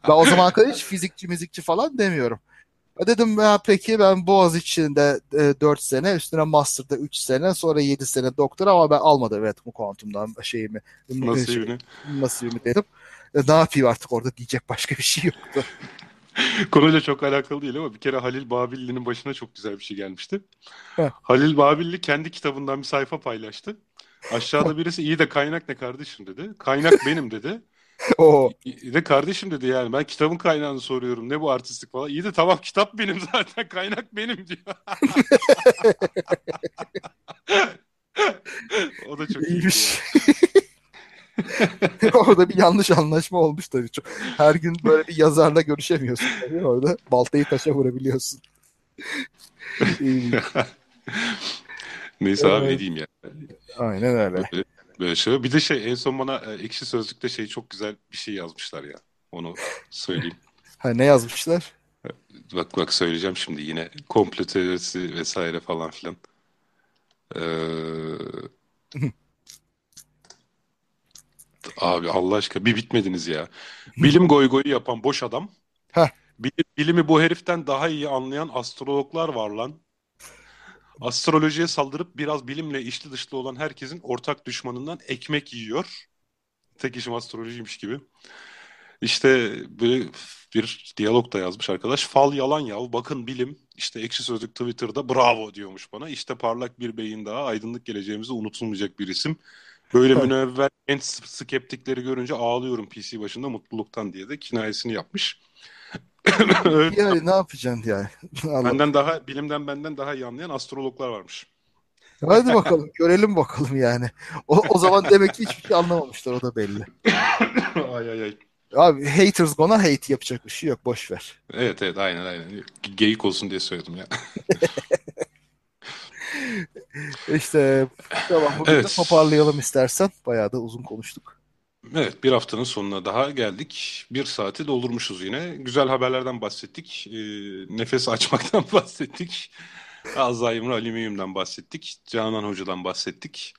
Ben o zaman kadar hiç fizikçi mizikçi falan demiyorum. E Dedim ya peki ben Boğaziçi'nde e, 4 sene üstüne Master'da 3 sene sonra 7 sene doktor ama ben almadım evet bu kuantumdan şeyimi Nasibini. nasibimi dedim. E, ne yapayım artık orada diyecek başka bir şey yoktu. Konuyla çok alakalı değil ama bir kere Halil Babilli'nin başına çok güzel bir şey gelmişti. Heh. Halil Babilli kendi kitabından bir sayfa paylaştı. Aşağıda birisi iyi de kaynak ne kardeşim dedi. Kaynak benim dedi. O de kardeşim dedi yani ben kitabın kaynağını soruyorum ne bu artistlik falan. İyi de tamam kitap benim zaten kaynak benim diyor. o da çok iyiymiş. ya. Orada bir yanlış anlaşma olmuş tabii. Çok, her gün böyle bir yazarla görüşemiyorsun tabii. Orada baltayı taşa vurabiliyorsun. Neyse abi Evet. ne diyeyim ya. Aynen öyle. Böyle, böyle şey. Bir de şey en son bana e, Ekşi Sözlük'te şey çok güzel bir şey yazmışlar ya. Onu söyleyeyim. Ha, ne yazmışlar? Bak bak söyleyeceğim şimdi yine komplo teorisi vesaire falan filan. Ee, abi Allah aşkına bir bitmediniz ya. Bilim goygoyu yapan boş adam. Heh. Bilim- bilimi bu heriften daha iyi anlayan astrologlar var lan. Astrolojiye saldırıp biraz bilimle içli dışlı olan herkesin ortak düşmanından ekmek yiyor. Tek işim astrolojiymiş gibi. İşte böyle bir diyalog da yazmış arkadaş. Fal yalan yav. Bakın bilim. İşte Ekşi Sözlük Twitter'da bravo diyormuş bana. İşte parlak bir beyin daha. Aydınlık geleceğimize unutulmayacak bir isim. Böyle münevver genç skeptikleri görünce ağlıyorum PC başında mutluluktan diye de kinayesini yapmış. Yani ne yapacaksın yani? Benden daha bilimden benden daha iyi anlayan astrologlar varmış. Hadi bakalım görelim bakalım yani. O, o zaman demek ki hiçbir şey anlamamışlar o da belli. Ay ay ay. Abi haters gonna hate yapacak bir şey yok boş ver. Evet evet aynen aynen. Geyik olsun diye söyledim ya. İşte tamam bugün de Evet. toparlayalım istersen. Bayağı da uzun konuştuk. Evet, bir haftanın sonuna daha geldik. Bir saati doldurmuşuz yine. Güzel haberlerden bahsettik. Ee, nefes açmaktan bahsettik. Alzheimer, alüminyumdan bahsettik. Canan Hoca'dan bahsettik.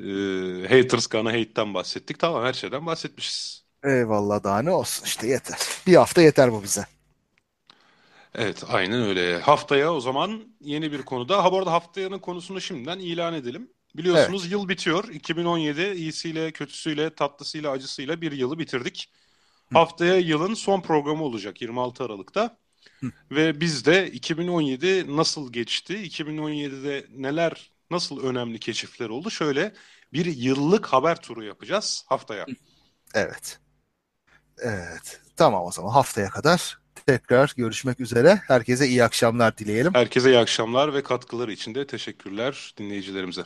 Ee, haters gonna hate'den bahsettik. Tamam her şeyden bahsetmişiz. Eyvallah daha ne olsun işte yeter. Bir hafta yeter bu bize. Evet, aynen öyle. Haftaya o zaman yeni bir konuda. Ha bu arada haftanın konusunu şimdiden ilan edelim. Biliyorsunuz yıl bitiyor. 2017 iyisiyle, kötüsüyle, tatlısıyla, acısıyla bir yılı bitirdik. Haftaya yılın son programı olacak 26 Aralık'ta. Ve biz de 2017 nasıl geçti, 2017'de neler, nasıl önemli keşifler oldu? Şöyle bir yıllık haber turu yapacağız haftaya. Evet. Evet. Tamam o zaman haftaya kadar Tekrar görüşmek üzere. Herkese iyi akşamlar dileyelim. Herkese iyi akşamlar ve katkıları için de teşekkürler dinleyicilerimize.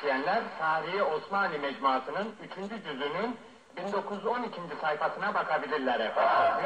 isteyenler Tarihi Osmanlı Mecmuası'nın 3. cüzünün 1912. sayfasına bakabilirler efendim.